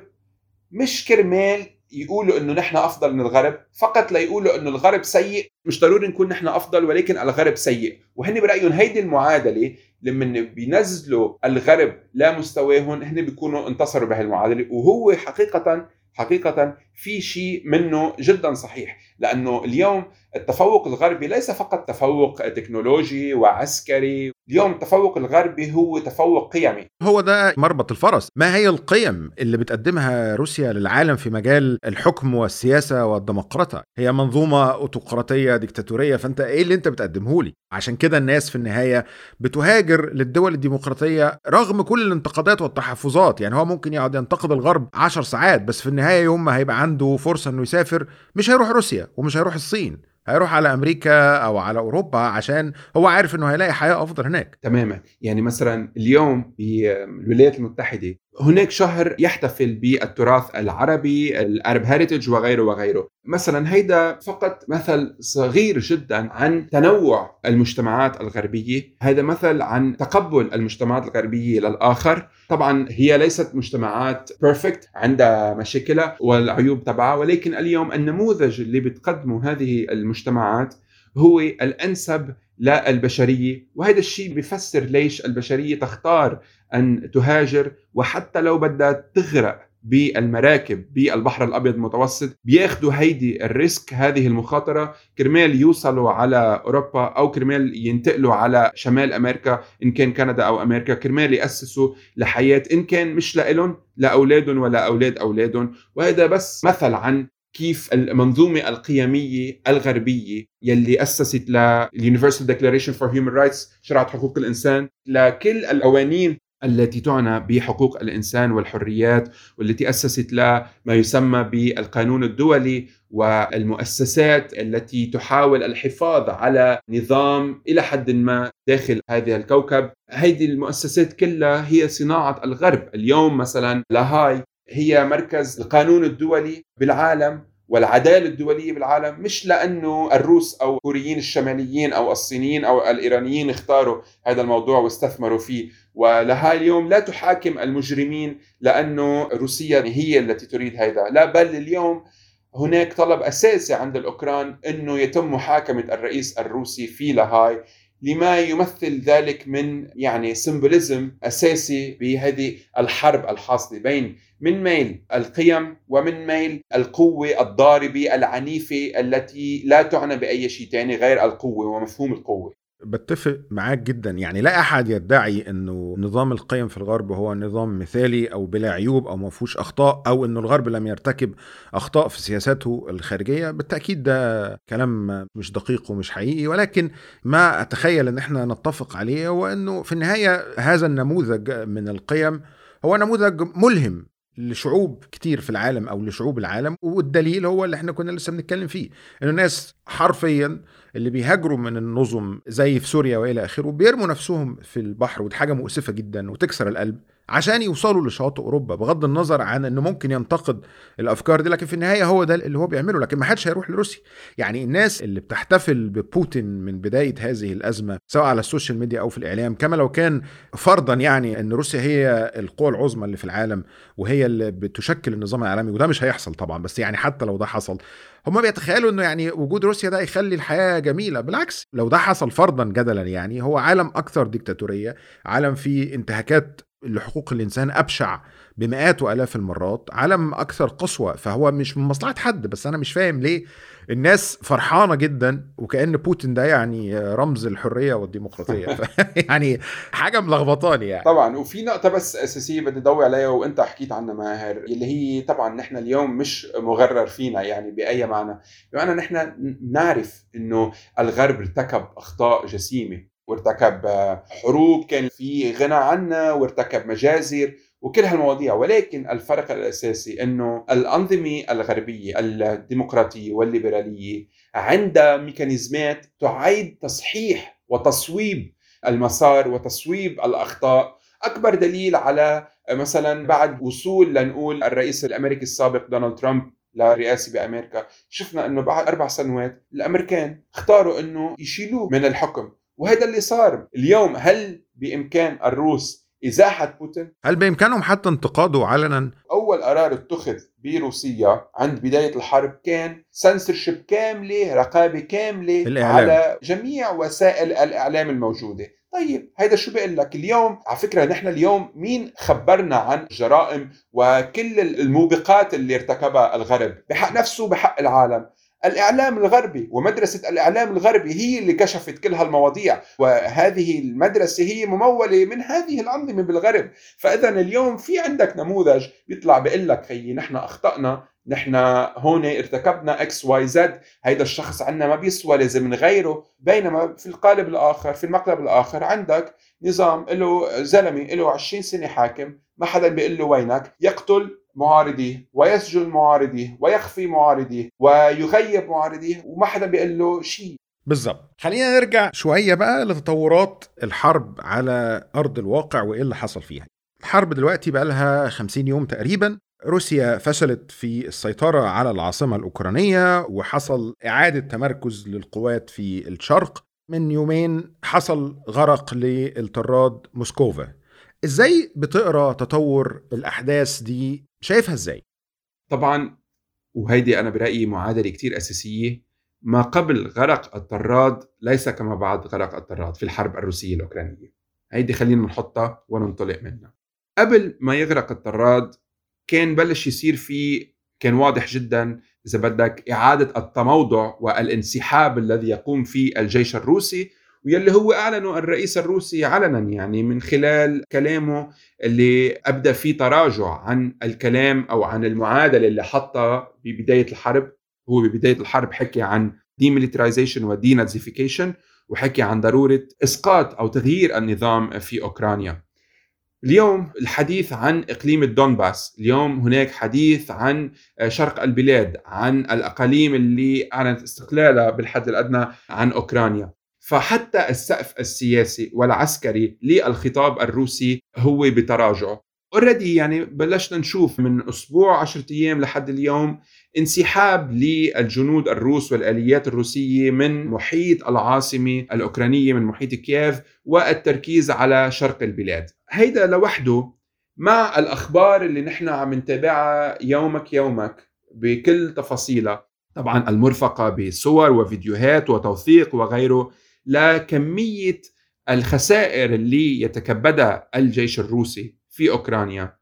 Speaker 1: مش كرمال يقولوا إنه نحن أفضل من الغرب فقط ليقولوا إنه الغرب سيء. مش ضروري نكون نحن أفضل ولكن الغرب سيء. وهن برأيهم هيدي المعادلة لما بينزلوا الغرب لمستواهم هن بيكونوا انتصروا بهالمعادلة. وهو حقيقة حقيقة في شيء منه جدا صحيح. لأنه اليوم التفوق الغربي ليس فقط تفوق تكنولوجي وعسكري. اليوم التفوق الغربي هو تفوق قيمي.
Speaker 2: هو ده مربط الفرس. ما هي القيم اللي بتقدمها روسيا للعالم في مجال الحكم والسياسة والديمقراطية؟ هي منظومة أوتقراطية ديكتاتورية فأنت إيه اللي أنت بتقدمه لي؟ عشان كده الناس في النهاية بتهاجر للدول الديمقراطية رغم كل الانتقادات والتحفظات. يعني هو ممكن يقعد ينتقد الغرب عشر ساعات بس في النهاية يوم ما هيبقى عنده فرصة أنه يسافر مش هيروح روسيا ومش هيروح الصين. هيروح على أمريكا أو على أوروبا عشان هو عارف إنه هيلاقي حياة أفضل هناك.
Speaker 1: تماما. يعني مثلا اليوم بالولايات المتحدة هناك شهر يحتفل بالتراث العربي الأرب هيريتج وغيره وغيره. مثلا هيدا فقط مثل صغير جدا عن تنوع المجتمعات الغربية. هذا مثل عن تقبل المجتمعات الغربية للآخر. طبعا هي ليست مجتمعات بيرفكت عندها مشاكلها والعيوب تبعها ولكن اليوم النموذج اللي بتقدمه هذه المجتمعات هو الأنسب للبشرية. وهذا الشيء بيفسر ليش البشرية تختار أن تهاجر وحتى لو بدها تغرق بالمراكب بالبحر الأبيض المتوسط بياخذوا هيدي ال risk هذه المخاطرة. كرمال يوصلوا على أوروبا أو كرمال ينتقلوا على شمال أمريكا إن كان كندا أو أمريكا كرمال يأسسوا لحياة إن كان مش لإلهم لأولادهم ولا أولاد أولادهم. وهذا بس مثل عن كيف المنظومة القيمية الغربية يلي أسست لل Universal Declaration for Human Rights شرعة حقوق الإنسان لكل القوانين التي تعنى بحقوق الإنسان والحريات والتي أسست لما يسمى بالقانون الدولي والمؤسسات التي تحاول الحفاظ على نظام إلى حد ما داخل هذا الكوكب، هذه المؤسسات كلها هي صناعة الغرب، اليوم مثلا لاهاي هي مركز القانون الدولي بالعالم والعدالة الدولية بالعالم مش لأنه الروس أو الكوريين الشماليين أو الصينيين أو الإيرانيين اختاروا هذا الموضوع واستثمروا فيه. ولاهاي اليوم لا تحاكم المجرمين لأنه روسيا هي التي تريد هذا. لا بل اليوم هناك طلب أساسي عند الأوكران إنه يتم محاكمة الرئيس الروسي في لاهاي لما يمثل ذلك من يعني symbolism أساسي بهذه الحرب الحاصلة بين من ميل القيم ومن ميل القوة الضاربة العنيفة التي لا تعنى بأي شيء ثاني غير القوة ومفهوم القوة.
Speaker 2: بتفق معاك جدا. يعني لا أحد يدعي إنه نظام القيم في الغرب هو نظام مثالي أو بلا عيوب أو ما فيهوش أخطاء أو إنه الغرب لم يرتكب أخطاء في سياساته الخارجية. بالتأكيد ده كلام مش دقيق ومش حقيقي. ولكن ما أتخيل إن إحنا نتفق عليه هو إنه في النهاية هذا النموذج من القيم هو نموذج ملهم لشعوب كتير في العالم أو لشعوب العالم. والدليل هو اللي إحنا كنا لسه بنتكلم فيه إنه الناس حرفيا اللي بيهاجروا من النظم زي في سوريا وإلى آخره بيرموا نفسهم في البحر ودي حاجة مؤسفة جدا وتكسر القلب عشان يوصلوا لشواطئ أوروبا بغض النظر عن إنه ممكن ينتقد الأفكار دي لكن في النهاية هو ده اللي هو بيعمله لكن ما حدش هيروح لروسيا. يعني الناس اللي بتحتفل ببوتين من بداية هذه الأزمة سواء على السوشيال ميديا أو في الإعلام كما لو كان فرضا يعني إن روسيا هي القوى العظمى اللي في العالم وهي اللي بتشكل النظام العالمي وده مش هيحصل طبعا بس يعني حتى لو ده حصل هم بيتخيلوا إنه يعني وجود روسيا ده يخلي الحياة جميلة. بالعكس لو ده حصل فرضا جدلا يعني هو عالم أكثر ديكتاتورية عالم فيه انتهاكات لحقوق الإنسان أبشع بمئات وآلاف المرات عالم أكثر قسوة فهو مش من مصلحة حد بس أنا مش فاهم ليه الناس فرحانة جدا وكأن بوتين ده يعني رمز الحرية والديمقراطية. يعني حاجة ملخبطاني يعني.
Speaker 1: طبعا وفي نقطة بس أساسية بدي ضوي عليها وأنت حكيت عنها ماهر اللي هي طبعا نحن اليوم مش مغرر فينا يعني بأي معنى. بمعنى نحن نعرف إنه الغرب ارتكب أخطاء جسيمة وارتكب حروب كان في غنى عنها وارتكب مجازر. وكل هالمواضيع. ولكن الفرق الأساسي إنه الأنظمة الغربية الديمقراطية والليبرالية عندها ميكانيزمات تعيد تصحيح وتصويب المسار وتصويب الأخطاء. أكبر دليل على مثلا بعد وصول لنقول الرئيس الأمريكي السابق دونالد ترامب للرئاسه بأمريكا شفنا إنه بعد أربع سنوات الأمريكان اختاروا إنه يشيلوه من الحكم. وهذا اللي صار اليوم. هل بإمكان الروس ازاحه بوتين
Speaker 2: هل بإمكانهم حتى انتقاده علنا؟
Speaker 1: أول قرار اتخذ بروسيا عند بداية الحرب كان سنسرشيب كاملة رقابة كاملة
Speaker 2: الإعلام.
Speaker 1: على جميع وسائل الإعلام الموجودة. طيب هيدا شو بقول لك؟ اليوم على فكرة نحن اليوم مين خبرنا عن الجرائم وكل الموبقات اللي ارتكبها الغرب؟ بحق نفسه وبحق العالم. الإعلام الغربي ومدرسة الإعلام الغربي هي اللي كشفت كل هالمواضيع وهذه المدرسة هي ممولة من هذه الأنظمة بالغرب. فاذا اليوم في عندك نموذج بيطلع بيقول لك خيي نحن أخطأنا نحن هون ارتكبنا X Y Z هيدا الشخص عنا ما بيسوى لازم نغيره. بينما في القالب الآخر في المقلب الآخر عندك نظام له زلمة له 20 سنة حاكم ما حدا بيقول له وينك؟ يقتل معارضيه ويسجن معارضيه ويخفي معارضيه ويغيب معارضيه وما حدا بيقول له شيء.
Speaker 2: بالظبط خلينا نرجع شوية بقى لتطورات الحرب على أرض الواقع وإيه اللي حصل فيها. الحرب دلوقتي بقى لها 50 يوم تقريبا. روسيا فشلت في السيطرة على العاصمة الأوكرانية وحصل إعادة تمركز للقوات في الشرق. من يومين حصل غرق للطراد موسكوفا. إزاي بتقرأ تطور الأحداث دي شايفها إزاي؟
Speaker 1: طبعا وهيدي أنا برأيي معادلة كتير أساسية. ما قبل غرق الطراد ليس كما بعد غرق الطراد في الحرب الروسية الأوكرانية. هيدي خلينا نحطها وننطلق منها. قبل ما يغرق الطراد كان بلش يصير في كان واضح جدا إذا بدك إعادة التموضع والانسحاب الذي يقوم فيه الجيش الروسي ويلي هو اعلنه الرئيس الروسي علنا يعني من خلال كلامه اللي أبدى فيه تراجع عن الكلام أو عن المعادلة اللي حطها ببداية الحرب. هو ببداية الحرب حكي عن demilitarization و denazification وحكي عن ضرورة إسقاط أو تغيير النظام في أوكرانيا. اليوم الحديث عن إقليم الدونباس، اليوم هناك حديث عن شرق البلاد، عن الأقاليم اللي أعلنت استقلالها بالحد الأدنى عن أوكرانيا. فحتى السقف السياسي والعسكري للخطاب الروسي هو بتراجع already يعني بلشنا نشوف من أسبوع 10 أيام لحد اليوم انسحاب للجنود الروس والآليات الروسية من محيط العاصمة الأوكرانية من محيط كييف والتركيز على شرق البلاد. هيدا لوحده مع الأخبار اللي نحن عم نتابعها يومك يومك بكل تفاصيلها. طبعا المرفقة بصور وفيديوهات وتوثيق وغيره لكميه الخسائر اللي يتكبدها الجيش الروسي في أوكرانيا.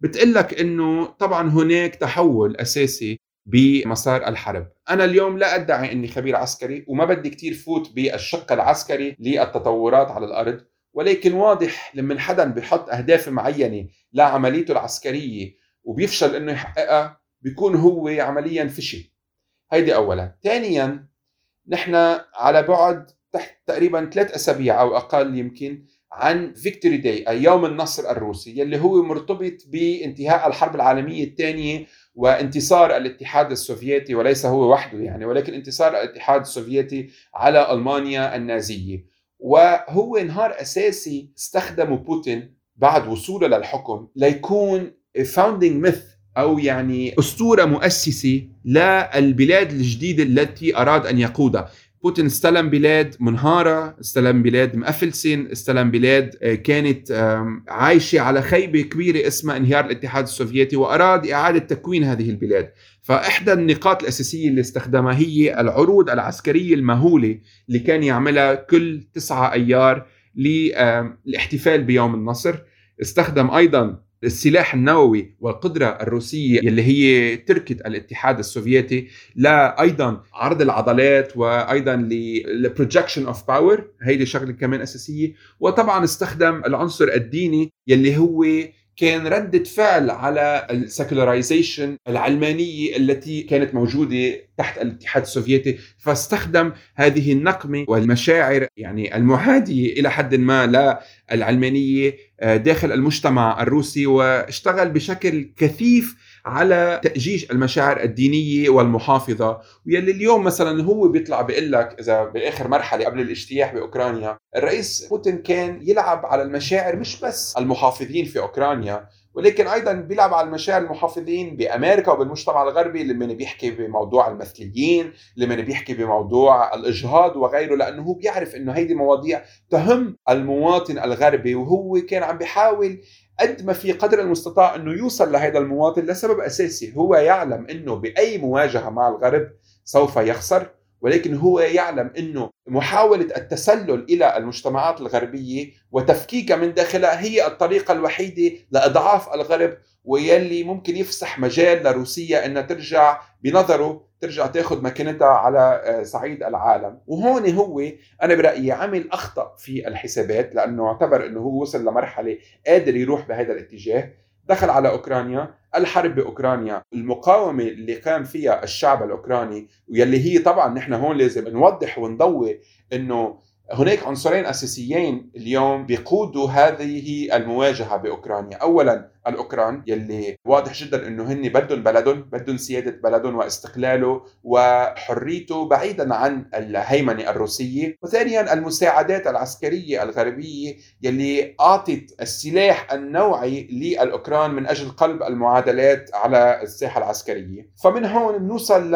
Speaker 1: بتقلك إنه طبعا هناك تحول أساسي بمسار الحرب. أنا اليوم لا أدعي أني خبير عسكري وما بدي كتير فوت بالشق العسكري للتطورات على الأرض ولكن واضح لما حدا بيحط أهداف معينة لعمليته العسكرية وبيفشل أنه يحققها بيكون هو عمليا فشل هيدي أولا. ثانيا نحن على بعد تحت تقريبا ثلاث أسابيع أو أقل يمكن عن Victory Day أي يوم النصر الروسي يلي هو مرتبط بانتهاء الحرب العالمية الثانية وانتصار الاتحاد السوفيتي وليس هو وحده يعني ولكن انتصار الاتحاد السوفيتي على ألمانيا النازية. وهو نهار أساسي استخدمه بوتين بعد وصوله للحكم ليكون founding myth أو يعني أسطورة مؤسسة للبلاد الجديدة التي أراد أن يقودها. بوتين استلم بلاد منهارة استلم بلاد مفلسة استلم بلاد آه، كانت عايشة على خيبة كبيرة اسمها انهيار الاتحاد السوفيتي وأراد إعادة تكوين هذه البلاد. فإحدى النقاط الأساسية اللي استخدمها هي العروض العسكرية المهولة اللي كان يعملها كل تسعة أيار للاحتفال بيوم النصر. استخدم أيضا السلاح النووي والقدرة الروسية اللي هي تركت الاتحاد السوفيتي لا أيضا عرض العضلات وأيضا لل projection of power هيدي شغلة كمان أساسية. وطبعا استخدم العنصر الديني يلي هو كان ردة فعل على ال secularization العلمانية التي كانت موجودة تحت الاتحاد السوفيتي. فاستخدم هذه النقمة والمشاعر يعني المعادية إلى حد ما للعلمانية آه، داخل المجتمع الروسي واشتغل بشكل كثيف على تأجيج المشاعر الدينية والمحافظة. ويلي اليوم مثلا هو بيطلع بيقول لك إذا بآخر مرحلة قبل الاجتياح بأوكرانيا الرئيس بوتين كان يلعب على المشاعر مش بس المحافظين في أوكرانيا ولكن أيضا بيلعب على المشاعر المحافظين بأمريكا وبالمجتمع الغربي لما بيحكي بموضوع المثليين لما بيحكي بموضوع الإجهاض وغيره لأنه هو بيعرف إنه هيدي مواضيع تهم المواطن الغربي وهو كان عم بيحاول قد ما في قدر المستطاع إنه يوصل لهذا المواطن لسبب أساسي هو يعلم إنه بأي مواجهة مع الغرب سوف يخسر. ولكن هو يعلم إنه محاولة التسلل إلى المجتمعات الغربية وتفكيكها من داخلها هي الطريقة الوحيدة لإضعاف الغرب ويلي ممكن يفسح مجال لروسيا إنها ترجع بنظره ترجع تاخذ مكانتها على آه، صعيد العالم. وهون هو أنا برأيي عمل أخطأ في الحسابات لأنه اعتبر إنه هو وصل لمرحلة قادر يروح بهذا الاتجاه. دخل على أوكرانيا الحرب بأوكرانيا المقاومة اللي قام فيها الشعب الأوكراني واللي هي طبعا نحن هون لازم نوضح ونضوي إنه هناك عنصرين أساسيين اليوم بيقودوا هذه المواجهة بأوكرانيا، اولا الأوكران يلي واضح جدا إنه هن بدهم بلدهم، بدهم سيادة بلدهم واستقلاله وحريته بعيدا عن الهيمنة الروسية، وثانيا المساعدات العسكرية الغربية يلي أعطت السلاح النوعي للأوكران من أجل قلب المعادلات على الساحة العسكرية، فمن هون بنوصل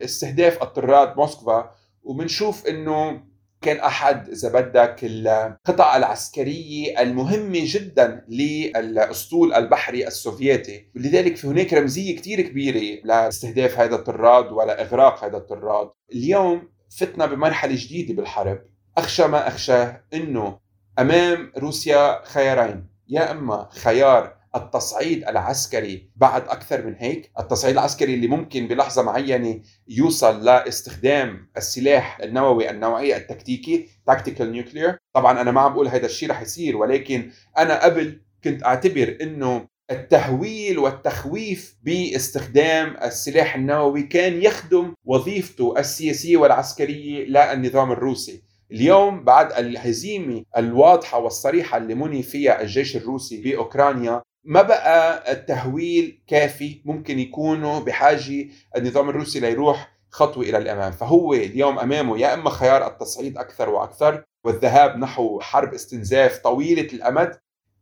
Speaker 1: لاستهداف اضطراد موسكفا وبنشوف إنه كان أحد إذا بدك القطع العسكرية المهمة جدا للأسطول البحري السوفيتي. لذلك في هناك رمزية كثير كبيرة لاستهداف هذا الطراد ولا إغراق هذا الطراد. اليوم فتنا بمرحلة جديدة بالحرب. أخشى ما أخشاه إنه أمام روسيا خيارين. يا إما خيار التصعيد العسكري بعد أكثر من هيك، التصعيد العسكري اللي ممكن بلحظة معينة يوصل لاستخدام السلاح النووي النوعيه التكتيكي tactical nuclear، طبعا أنا ما عم بقول هذا الشيء رح يصير ولكن أنا قبل كنت أعتبر إنه التهويل والتخويف باستخدام السلاح النووي كان يخدم وظيفته السياسية والعسكرية للنظام الروسي. اليوم بعد الهزيمة الواضحة والصريحة اللي مني فيها الجيش الروسي بأوكرانيا ما بقى التهويل كافي ممكن يكونوا بحاجة النظام الروسي ليروح خطوة إلى الأمام؟ فهو اليوم أمامه يا إما خيار التصعيد أكثر وأكثر والذهاب نحو حرب استنزاف طويلة الأمد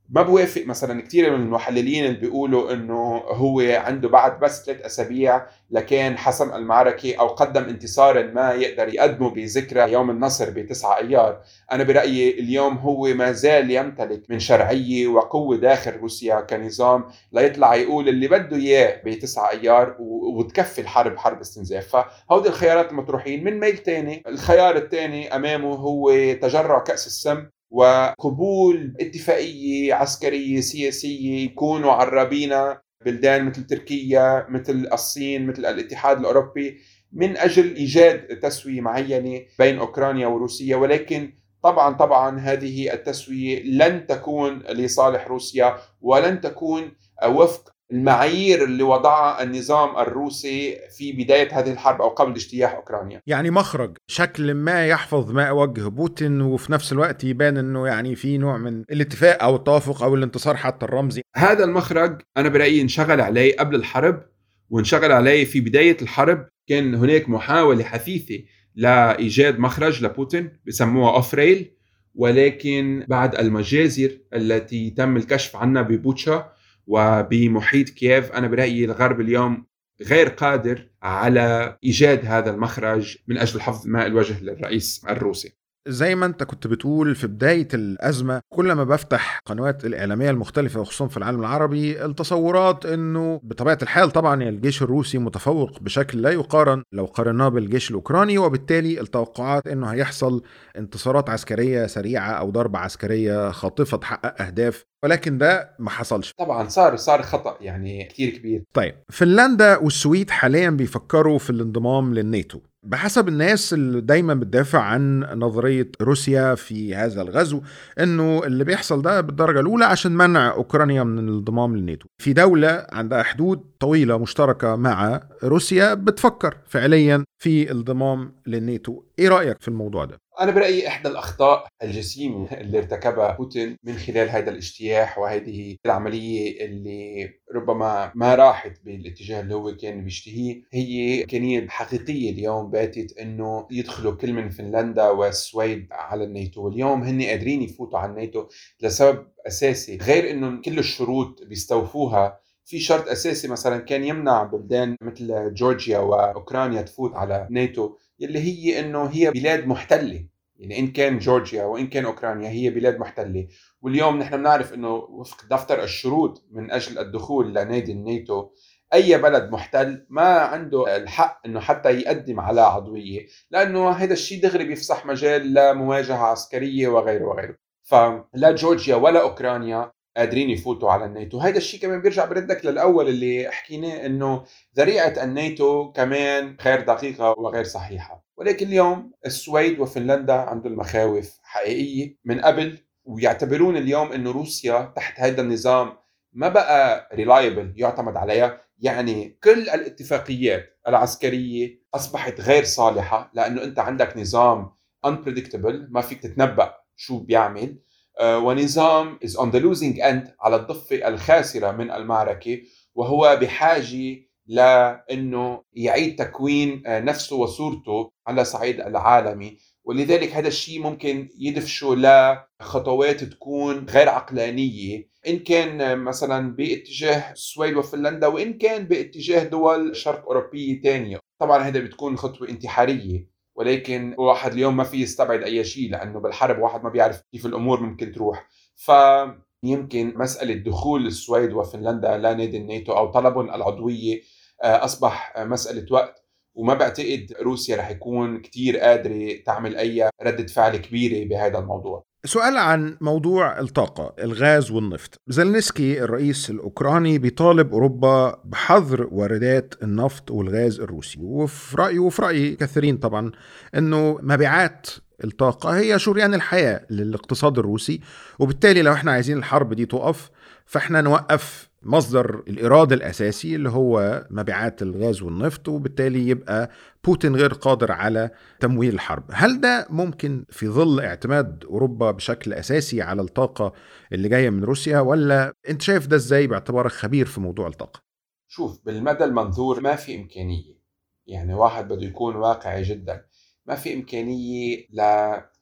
Speaker 1: ما بوافق مثلا كثير من المحللين اللي بيقولوا إنه هو عنده بعد بس ثلاث أسابيع لكان حسم المعركة أو قدم انتصار ما يقدر يقدمه بذكرى يوم النصر ب 9 أيار، أنا برأيي اليوم هو ما زال يمتلك من شرعية وقوة داخل روسيا كنظام ليطلع يقول اللي بده إياه ب 9 ايار وتكفي الحرب حرب استنزاف، فهودي الخيارات المطروحين من ميل ثاني، الخيار الثاني أمامه هو تجرع كأس السم. وقبول اتفاقية عسكرية سياسية يكونوا عرابينا بلدان مثل تركيا مثل الصين مثل الاتحاد الأوروبي من أجل إيجاد تسوية معينة بين أوكرانيا وروسيا. ولكن طبعا طبعا هذه التسوية لن تكون لصالح روسيا ولن تكون وفق المعايير اللي وضعها النظام الروسي في بداية هذه الحرب أو قبل اجتياح أوكرانيا.
Speaker 2: يعني مخرج شكل ما يحفظ ما وجه بوتين وفي نفس الوقت يبان أنه يعني في نوع من الاتفاق أو التوافق أو الانتصار حتى الرمزي.
Speaker 1: هذا المخرج أنا برأيي انشغل عليه قبل الحرب وانشغل عليه في بداية الحرب. كان هناك محاولة حثيثة لإيجاد مخرج لبوتين بسموها أوف ريل ولكن بعد المجازر التي تم الكشف عنها ببوتشا وبمحيط كييف أنا برأيي الغرب اليوم غير قادر على إيجاد هذا المخرج من أجل حفظ ماء الوجه للرئيس الروسي.
Speaker 2: زي ما انت كنت بتقول في بداية الأزمة كل ما بفتح قنوات الإعلامية المختلفة وخصوصا في العالم العربي التصورات إنه بطبيعة الحال طبعا الجيش الروسي متفوق بشكل لا يقارن لو قارناه بالجيش الأوكراني وبالتالي التوقعات إنه هيحصل انتصارات عسكرية سريعة أو ضربة عسكرية خاطفة تحقق أهداف ولكن ده ما حصلش.
Speaker 1: طبعا صار صار خطأ يعني كثير كبير.
Speaker 2: طيب فنلندا والسويد حاليا بيفكروا في الانضمام للناتو. بحسب الناس اللي دايما بتدافع عن نظرية روسيا في هذا الغزو إنه اللي بيحصل ده بالدرجة الأولى عشان منع أوكرانيا من الانضمام للناتو. في دولة عندها حدود طويلة مشتركة مع روسيا بتفكر فعليا في الانضمام للناتو. إيه رأيك في الموضوع ده؟
Speaker 1: أنا برأيي إحدى الأخطاء الجسيمة اللي ارتكبها بوتين من خلال هذا الاجتياح وهذه العملية اللي ربما ما راحت بالاتجاه اللي هو كان بيشتهيه هي إمكانية حقيقية اليوم باتت إنه يدخلوا كل من فنلندا والسويد على الناتو. واليوم هن قادرين يفوتوا على الناتو لسبب أساسي غير إنه كل الشروط بيستوفوها في شرط أساسي مثلا كان يمنع بلدان مثل جورجيا وأوكرانيا تفوت على ناتو اللي هي إنه هي بلاد محتلة. يعني إن كان جورجيا وإن كان أوكرانيا هي بلاد محتلة. واليوم نحن بنعرف إنه وفق دفتر الشروط من أجل الدخول لنادي الناتو أي بلد محتل ما عنده الحق إنه حتى يقدم على عضوية لأنه هذا الشيء دغري بيفسح مجال لمواجهة عسكرية وغيره وغيره. فلا جورجيا ولا أوكرانيا قادرين يفوتوا على الناتو. هذا الشيء كمان بيرجع بردك للأول اللي حكيناه إنه ذريعة الناتو كمان غير دقيقة وغير صحيحة. ولكن اليوم السويد وفنلندا عندهم مخاوف حقيقية من قبل ويعتبرون اليوم إنه روسيا تحت هذا النظام ما بقى ريلايبل يعتمد عليها. يعني كل الاتفاقيات العسكرية أصبحت غير صالحة لأنه أنت عندك نظام unpredictable ما فيك تتنبأ شو بيعمل. ونظام is on the losing end على الضفة الخاسرة من المعركة وهو بحاجة لأنه يعيد تكوين آه، نفسه وصورته على صعيد العالمي. ولذلك هذا الشيء ممكن يدفشه لخطوات تكون غير عقلانية. إن كان مثلا باتجاه السويد وفنلندا وإن كان باتجاه دول شرق أوروبية تانية. طبعا هذا بتكون خطوة انتحارية. ولكن واحد اليوم ما في يستبعد أي شيء لأنه بالحرب واحد ما بيعرف كيف الأمور ممكن تروح. فيمكن مسألة دخول السويد وفنلندا لنادي الناتو أو طلبهم العضوية آه، أصبح مسألة وقت. وما بعتقد روسيا رح يكون كتير قادرة تعمل أي ردة فعل كبيرة بهذا الموضوع.
Speaker 2: سؤال عن موضوع الطاقة الغاز والنفط. زلنسكي الرئيس الأوكراني بيطالب أوروبا بحظر واردات النفط والغاز الروسي. وفي رأيه وفي رأي كثيرين طبعا أنه مبيعات الطاقة هي شريان الحياة للاقتصاد الروسي. وبالتالي لو إحنا عايزين الحرب دي تقف فإحنا نوقف مصدر الإيراد الأساسي اللي هو مبيعات الغاز والنفط وبالتالي يبقى بوتين غير قادر على تمويل الحرب. هل ده ممكن في ظل اعتماد أوروبا بشكل أساسي على الطاقة اللي جاية من روسيا ولا أنت شايف ده إزاي باعتبارك خبير في موضوع الطاقة؟
Speaker 1: شوف بالمدى المنظور ما في إمكانية. يعني واحد بده يكون واقعي جدا. ما في إمكانية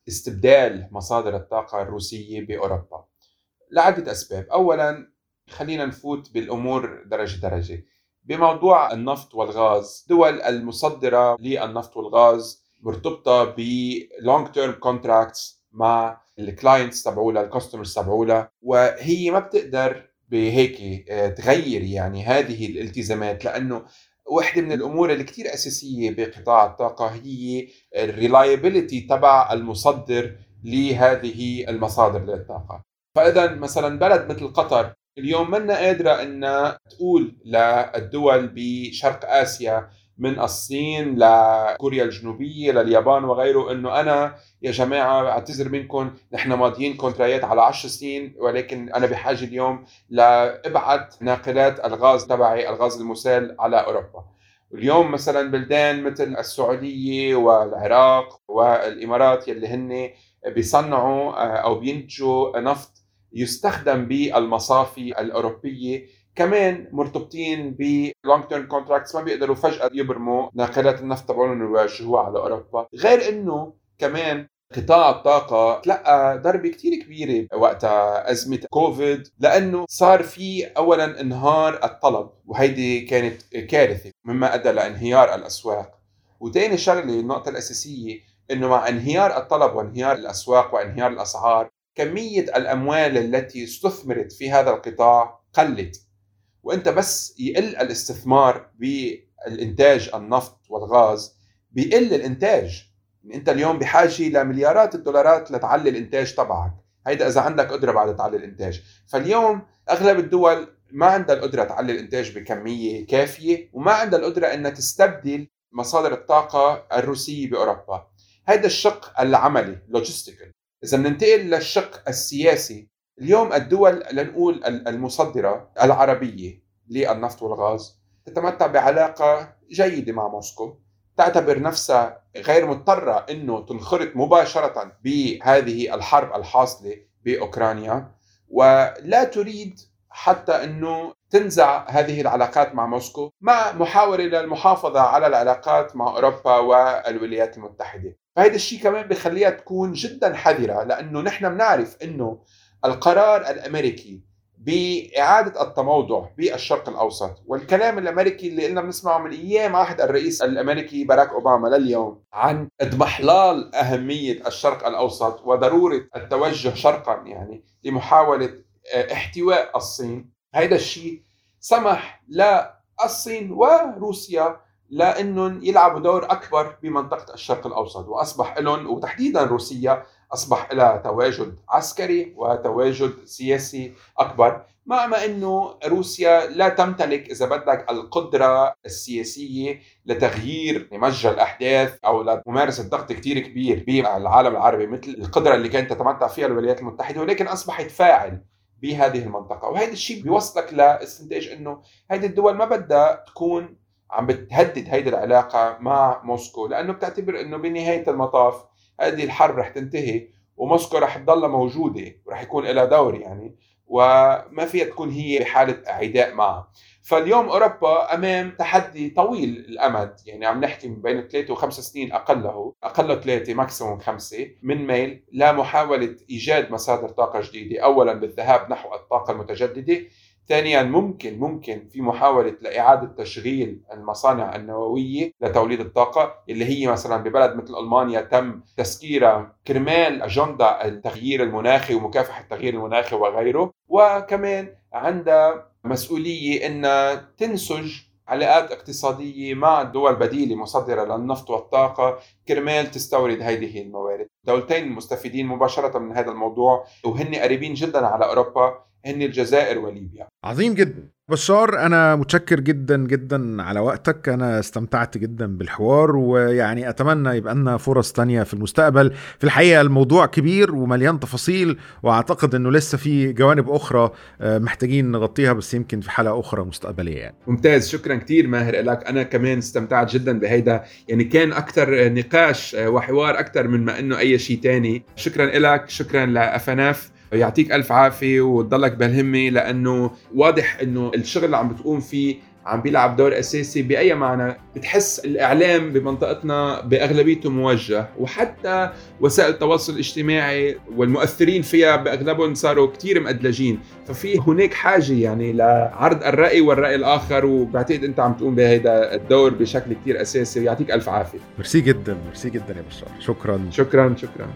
Speaker 1: لاستبدال مصادر الطاقة الروسية بأوروبا. لعدة أسباب. أولا خلينا نفوت بالأمور درجة درجة. بموضوع النفط والغاز دول المصدرة للنفط والغاز مرتبطة ب long term contracts مع الكلاينتس تبعولها الكاستمرز تبعولها وهي ما بتقدر بهيك آه، تغير يعني هذه الالتزامات لأنه واحدة من الأمور اللي كتير أساسية بقطاع الطاقة هي ال reliability تبع المصدر لهذه المصادر للطاقة. فإذا مثلا بلد مثل قطر اليوم منا قادرة أن تقول للدول بشرق آسيا من الصين لكوريا الجنوبية لليابان وغيره أنه أنا يا جماعة أعتذر منكم نحن ماضيين contract ات على 10 سنين ولكن أنا بحاجة اليوم لابعت ناقلات الغاز تبعي الغاز المسال على أوروبا. اليوم مثلا بلدان مثل السعودية والعراق والإمارات يلي هن بيصنعوا آه، أو بينتجوا نفط يستخدم بالمصافي الأوروبية. كمان مرتبطين ب long term contracts ما بيقدروا فجأة يبرموا ناقلات النفط تبعهم ويوجهوها على أوروبا. غير أنه كمان قطاع الطاقة تلقى ضربة كتير كبيرة وقتها أزمة كوفيد لأنه صار في أولا انهار الطلب وهيدي كانت كارثة مما أدى لانهيار الأسواق. وتاني شغلة النقطة الأساسية أنه مع انهيار الطلب وانهيار الأسواق وانهيار الأسعار كمية الأموال التي استثمرت في هذا القطاع قلت وأنت بس يقل الاستثمار بالإنتاج النفط والغاز بيقل الإنتاج. يعني أنت اليوم بحاجة لمليارات الدولارات لتعلي الإنتاج تبعك. هيدا إذا عندك قدرة بعد تعلي الإنتاج. فاليوم أغلب الدول ما عندها القدرة تعلي الإنتاج بكمية كافية وما عندها القدرة إنها تستبدل مصادر الطاقة الروسية بأوروبا. هذا الشق العملي logistical إذا بننتقل للشق السياسي اليوم الدول لنقول المصدرة العربية للنفط والغاز تتمتع بعلاقة جيدة مع موسكو تعتبر نفسها غير مضطرة أنه تنخرط مباشرة بهذه الحرب الحاصلة بأوكرانيا ولا تريد حتى أنه تنزع هذه العلاقات مع موسكو مع محاولة للمحافظة على العلاقات مع أوروبا والولايات المتحدة. فهذا الشيء كمان بخليها تكون جدا حذرة لأنه نحن بنعرف أنه القرار الأمريكي بإعادة التموضع بالشرق الأوسط والكلام الأمريكي اللي قلنا بنسمعه من أيام عهد الرئيس الأمريكي باراك أوباما لليوم عن اضمحلال أهمية الشرق الأوسط وضرورة التوجه شرقا يعني لمحاولة آه، احتواء الصين. هذا الشيء سمح للصين وروسيا لانهم يلعبوا دور أكبر بمنطقة الشرق الأوسط وأصبح لهم وتحديدا روسيا أصبح لها تواجد عسكري وتواجد سياسي أكبر مع ما إنه روسيا لا تمتلك إذا بدك القدرة السياسية لتغيير مجرى الأحداث أو لممارسة ضغط كثير كبير بالعالم العربي مثل القدرة اللي كانت تتمتع فيها الولايات المتحدة ولكن أصبحت فاعل بهذه المنطقة. وهذا الشيء بيوصلك لإستنتاج إنه هذه الدول ما بدها تكون عم بتهدد هيدي العلاقة مع موسكو لأنه بتعتبر إنه بنهاية المطاف هذه الحرب رح تنتهي وموسكو رح تضلها موجودة ورح يكون لها دور يعني وما فيها تكون هي بحالة عداء معها. فاليوم أوروبا أمام تحدي طويل الأمد يعني عم نحكي بين ثلاثة وخمس سنين أقله أقله ثلاثة maximum خمسة من ميل لمحاولة إيجاد مصادر طاقة جديدة اولا بالذهاب نحو الطاقة المتجددة ثانيا ممكن ممكن في محاولة لإعادة تشغيل المصانع النووية لتوليد الطاقة اللي هي مثلا ببلد مثل ألمانيا تم تسكيرها كرمال أجندة التغيير المناخي ومكافحة التغيير المناخي وغيره. وكمان عندها مسؤولية أنها تنسج علاقات اقتصادية مع دول بديلة مصدرة للنفط والطاقة كرمال تستورد هذه الموارد. دولتين مستفيدين مباشرة من هذا الموضوع وهن قريبين جدا على أوروبا. هن الجزائر وليبيا.
Speaker 2: عظيم جدا. بشار أنا متشكر جدا جدا على وقتك. أنا استمتعت جدا بالحوار ويعني أتمنى يبقى لنا فرص تانية في المستقبل. في الحقيقة الموضوع كبير ومليان تفاصيل وأعتقد إنه لسه في جوانب أخرى آه، محتاجين نغطيها بس يمكن في حلقة أخرى مستقبلية يعني.
Speaker 1: ممتاز. شكرا كثير ماهر لك أنا كمان استمتعت جدا بهيدا. يعني كان أكثر نقاش آه، وحوار أكثر من ما إنه أي شيء تاني. شكرا لك شكرا لأفناف. يعطيك ألف عافية وتضلك بهالهمه لأنه واضح إنه الشغل اللي عم بتقوم فيه عم بيلعب دور أساسي بأي معنى. بتحس الإعلام بمنطقتنا بأغلبيته موجه وحتى وسائل التواصل الاجتماعي والمؤثرين فيها بأغلبهم صاروا كثير مأدلجين. ففي هناك حاجة يعني لعرض الرأي والرأي الآخر وبعتقد أنت عم تقوم بهذا الدور بشكل كثير أساسي ويعطيك ألف عافية.
Speaker 2: ميرسي جدا ميرسي جدا يا بشار. شكرا.
Speaker 1: شكرا شكرا.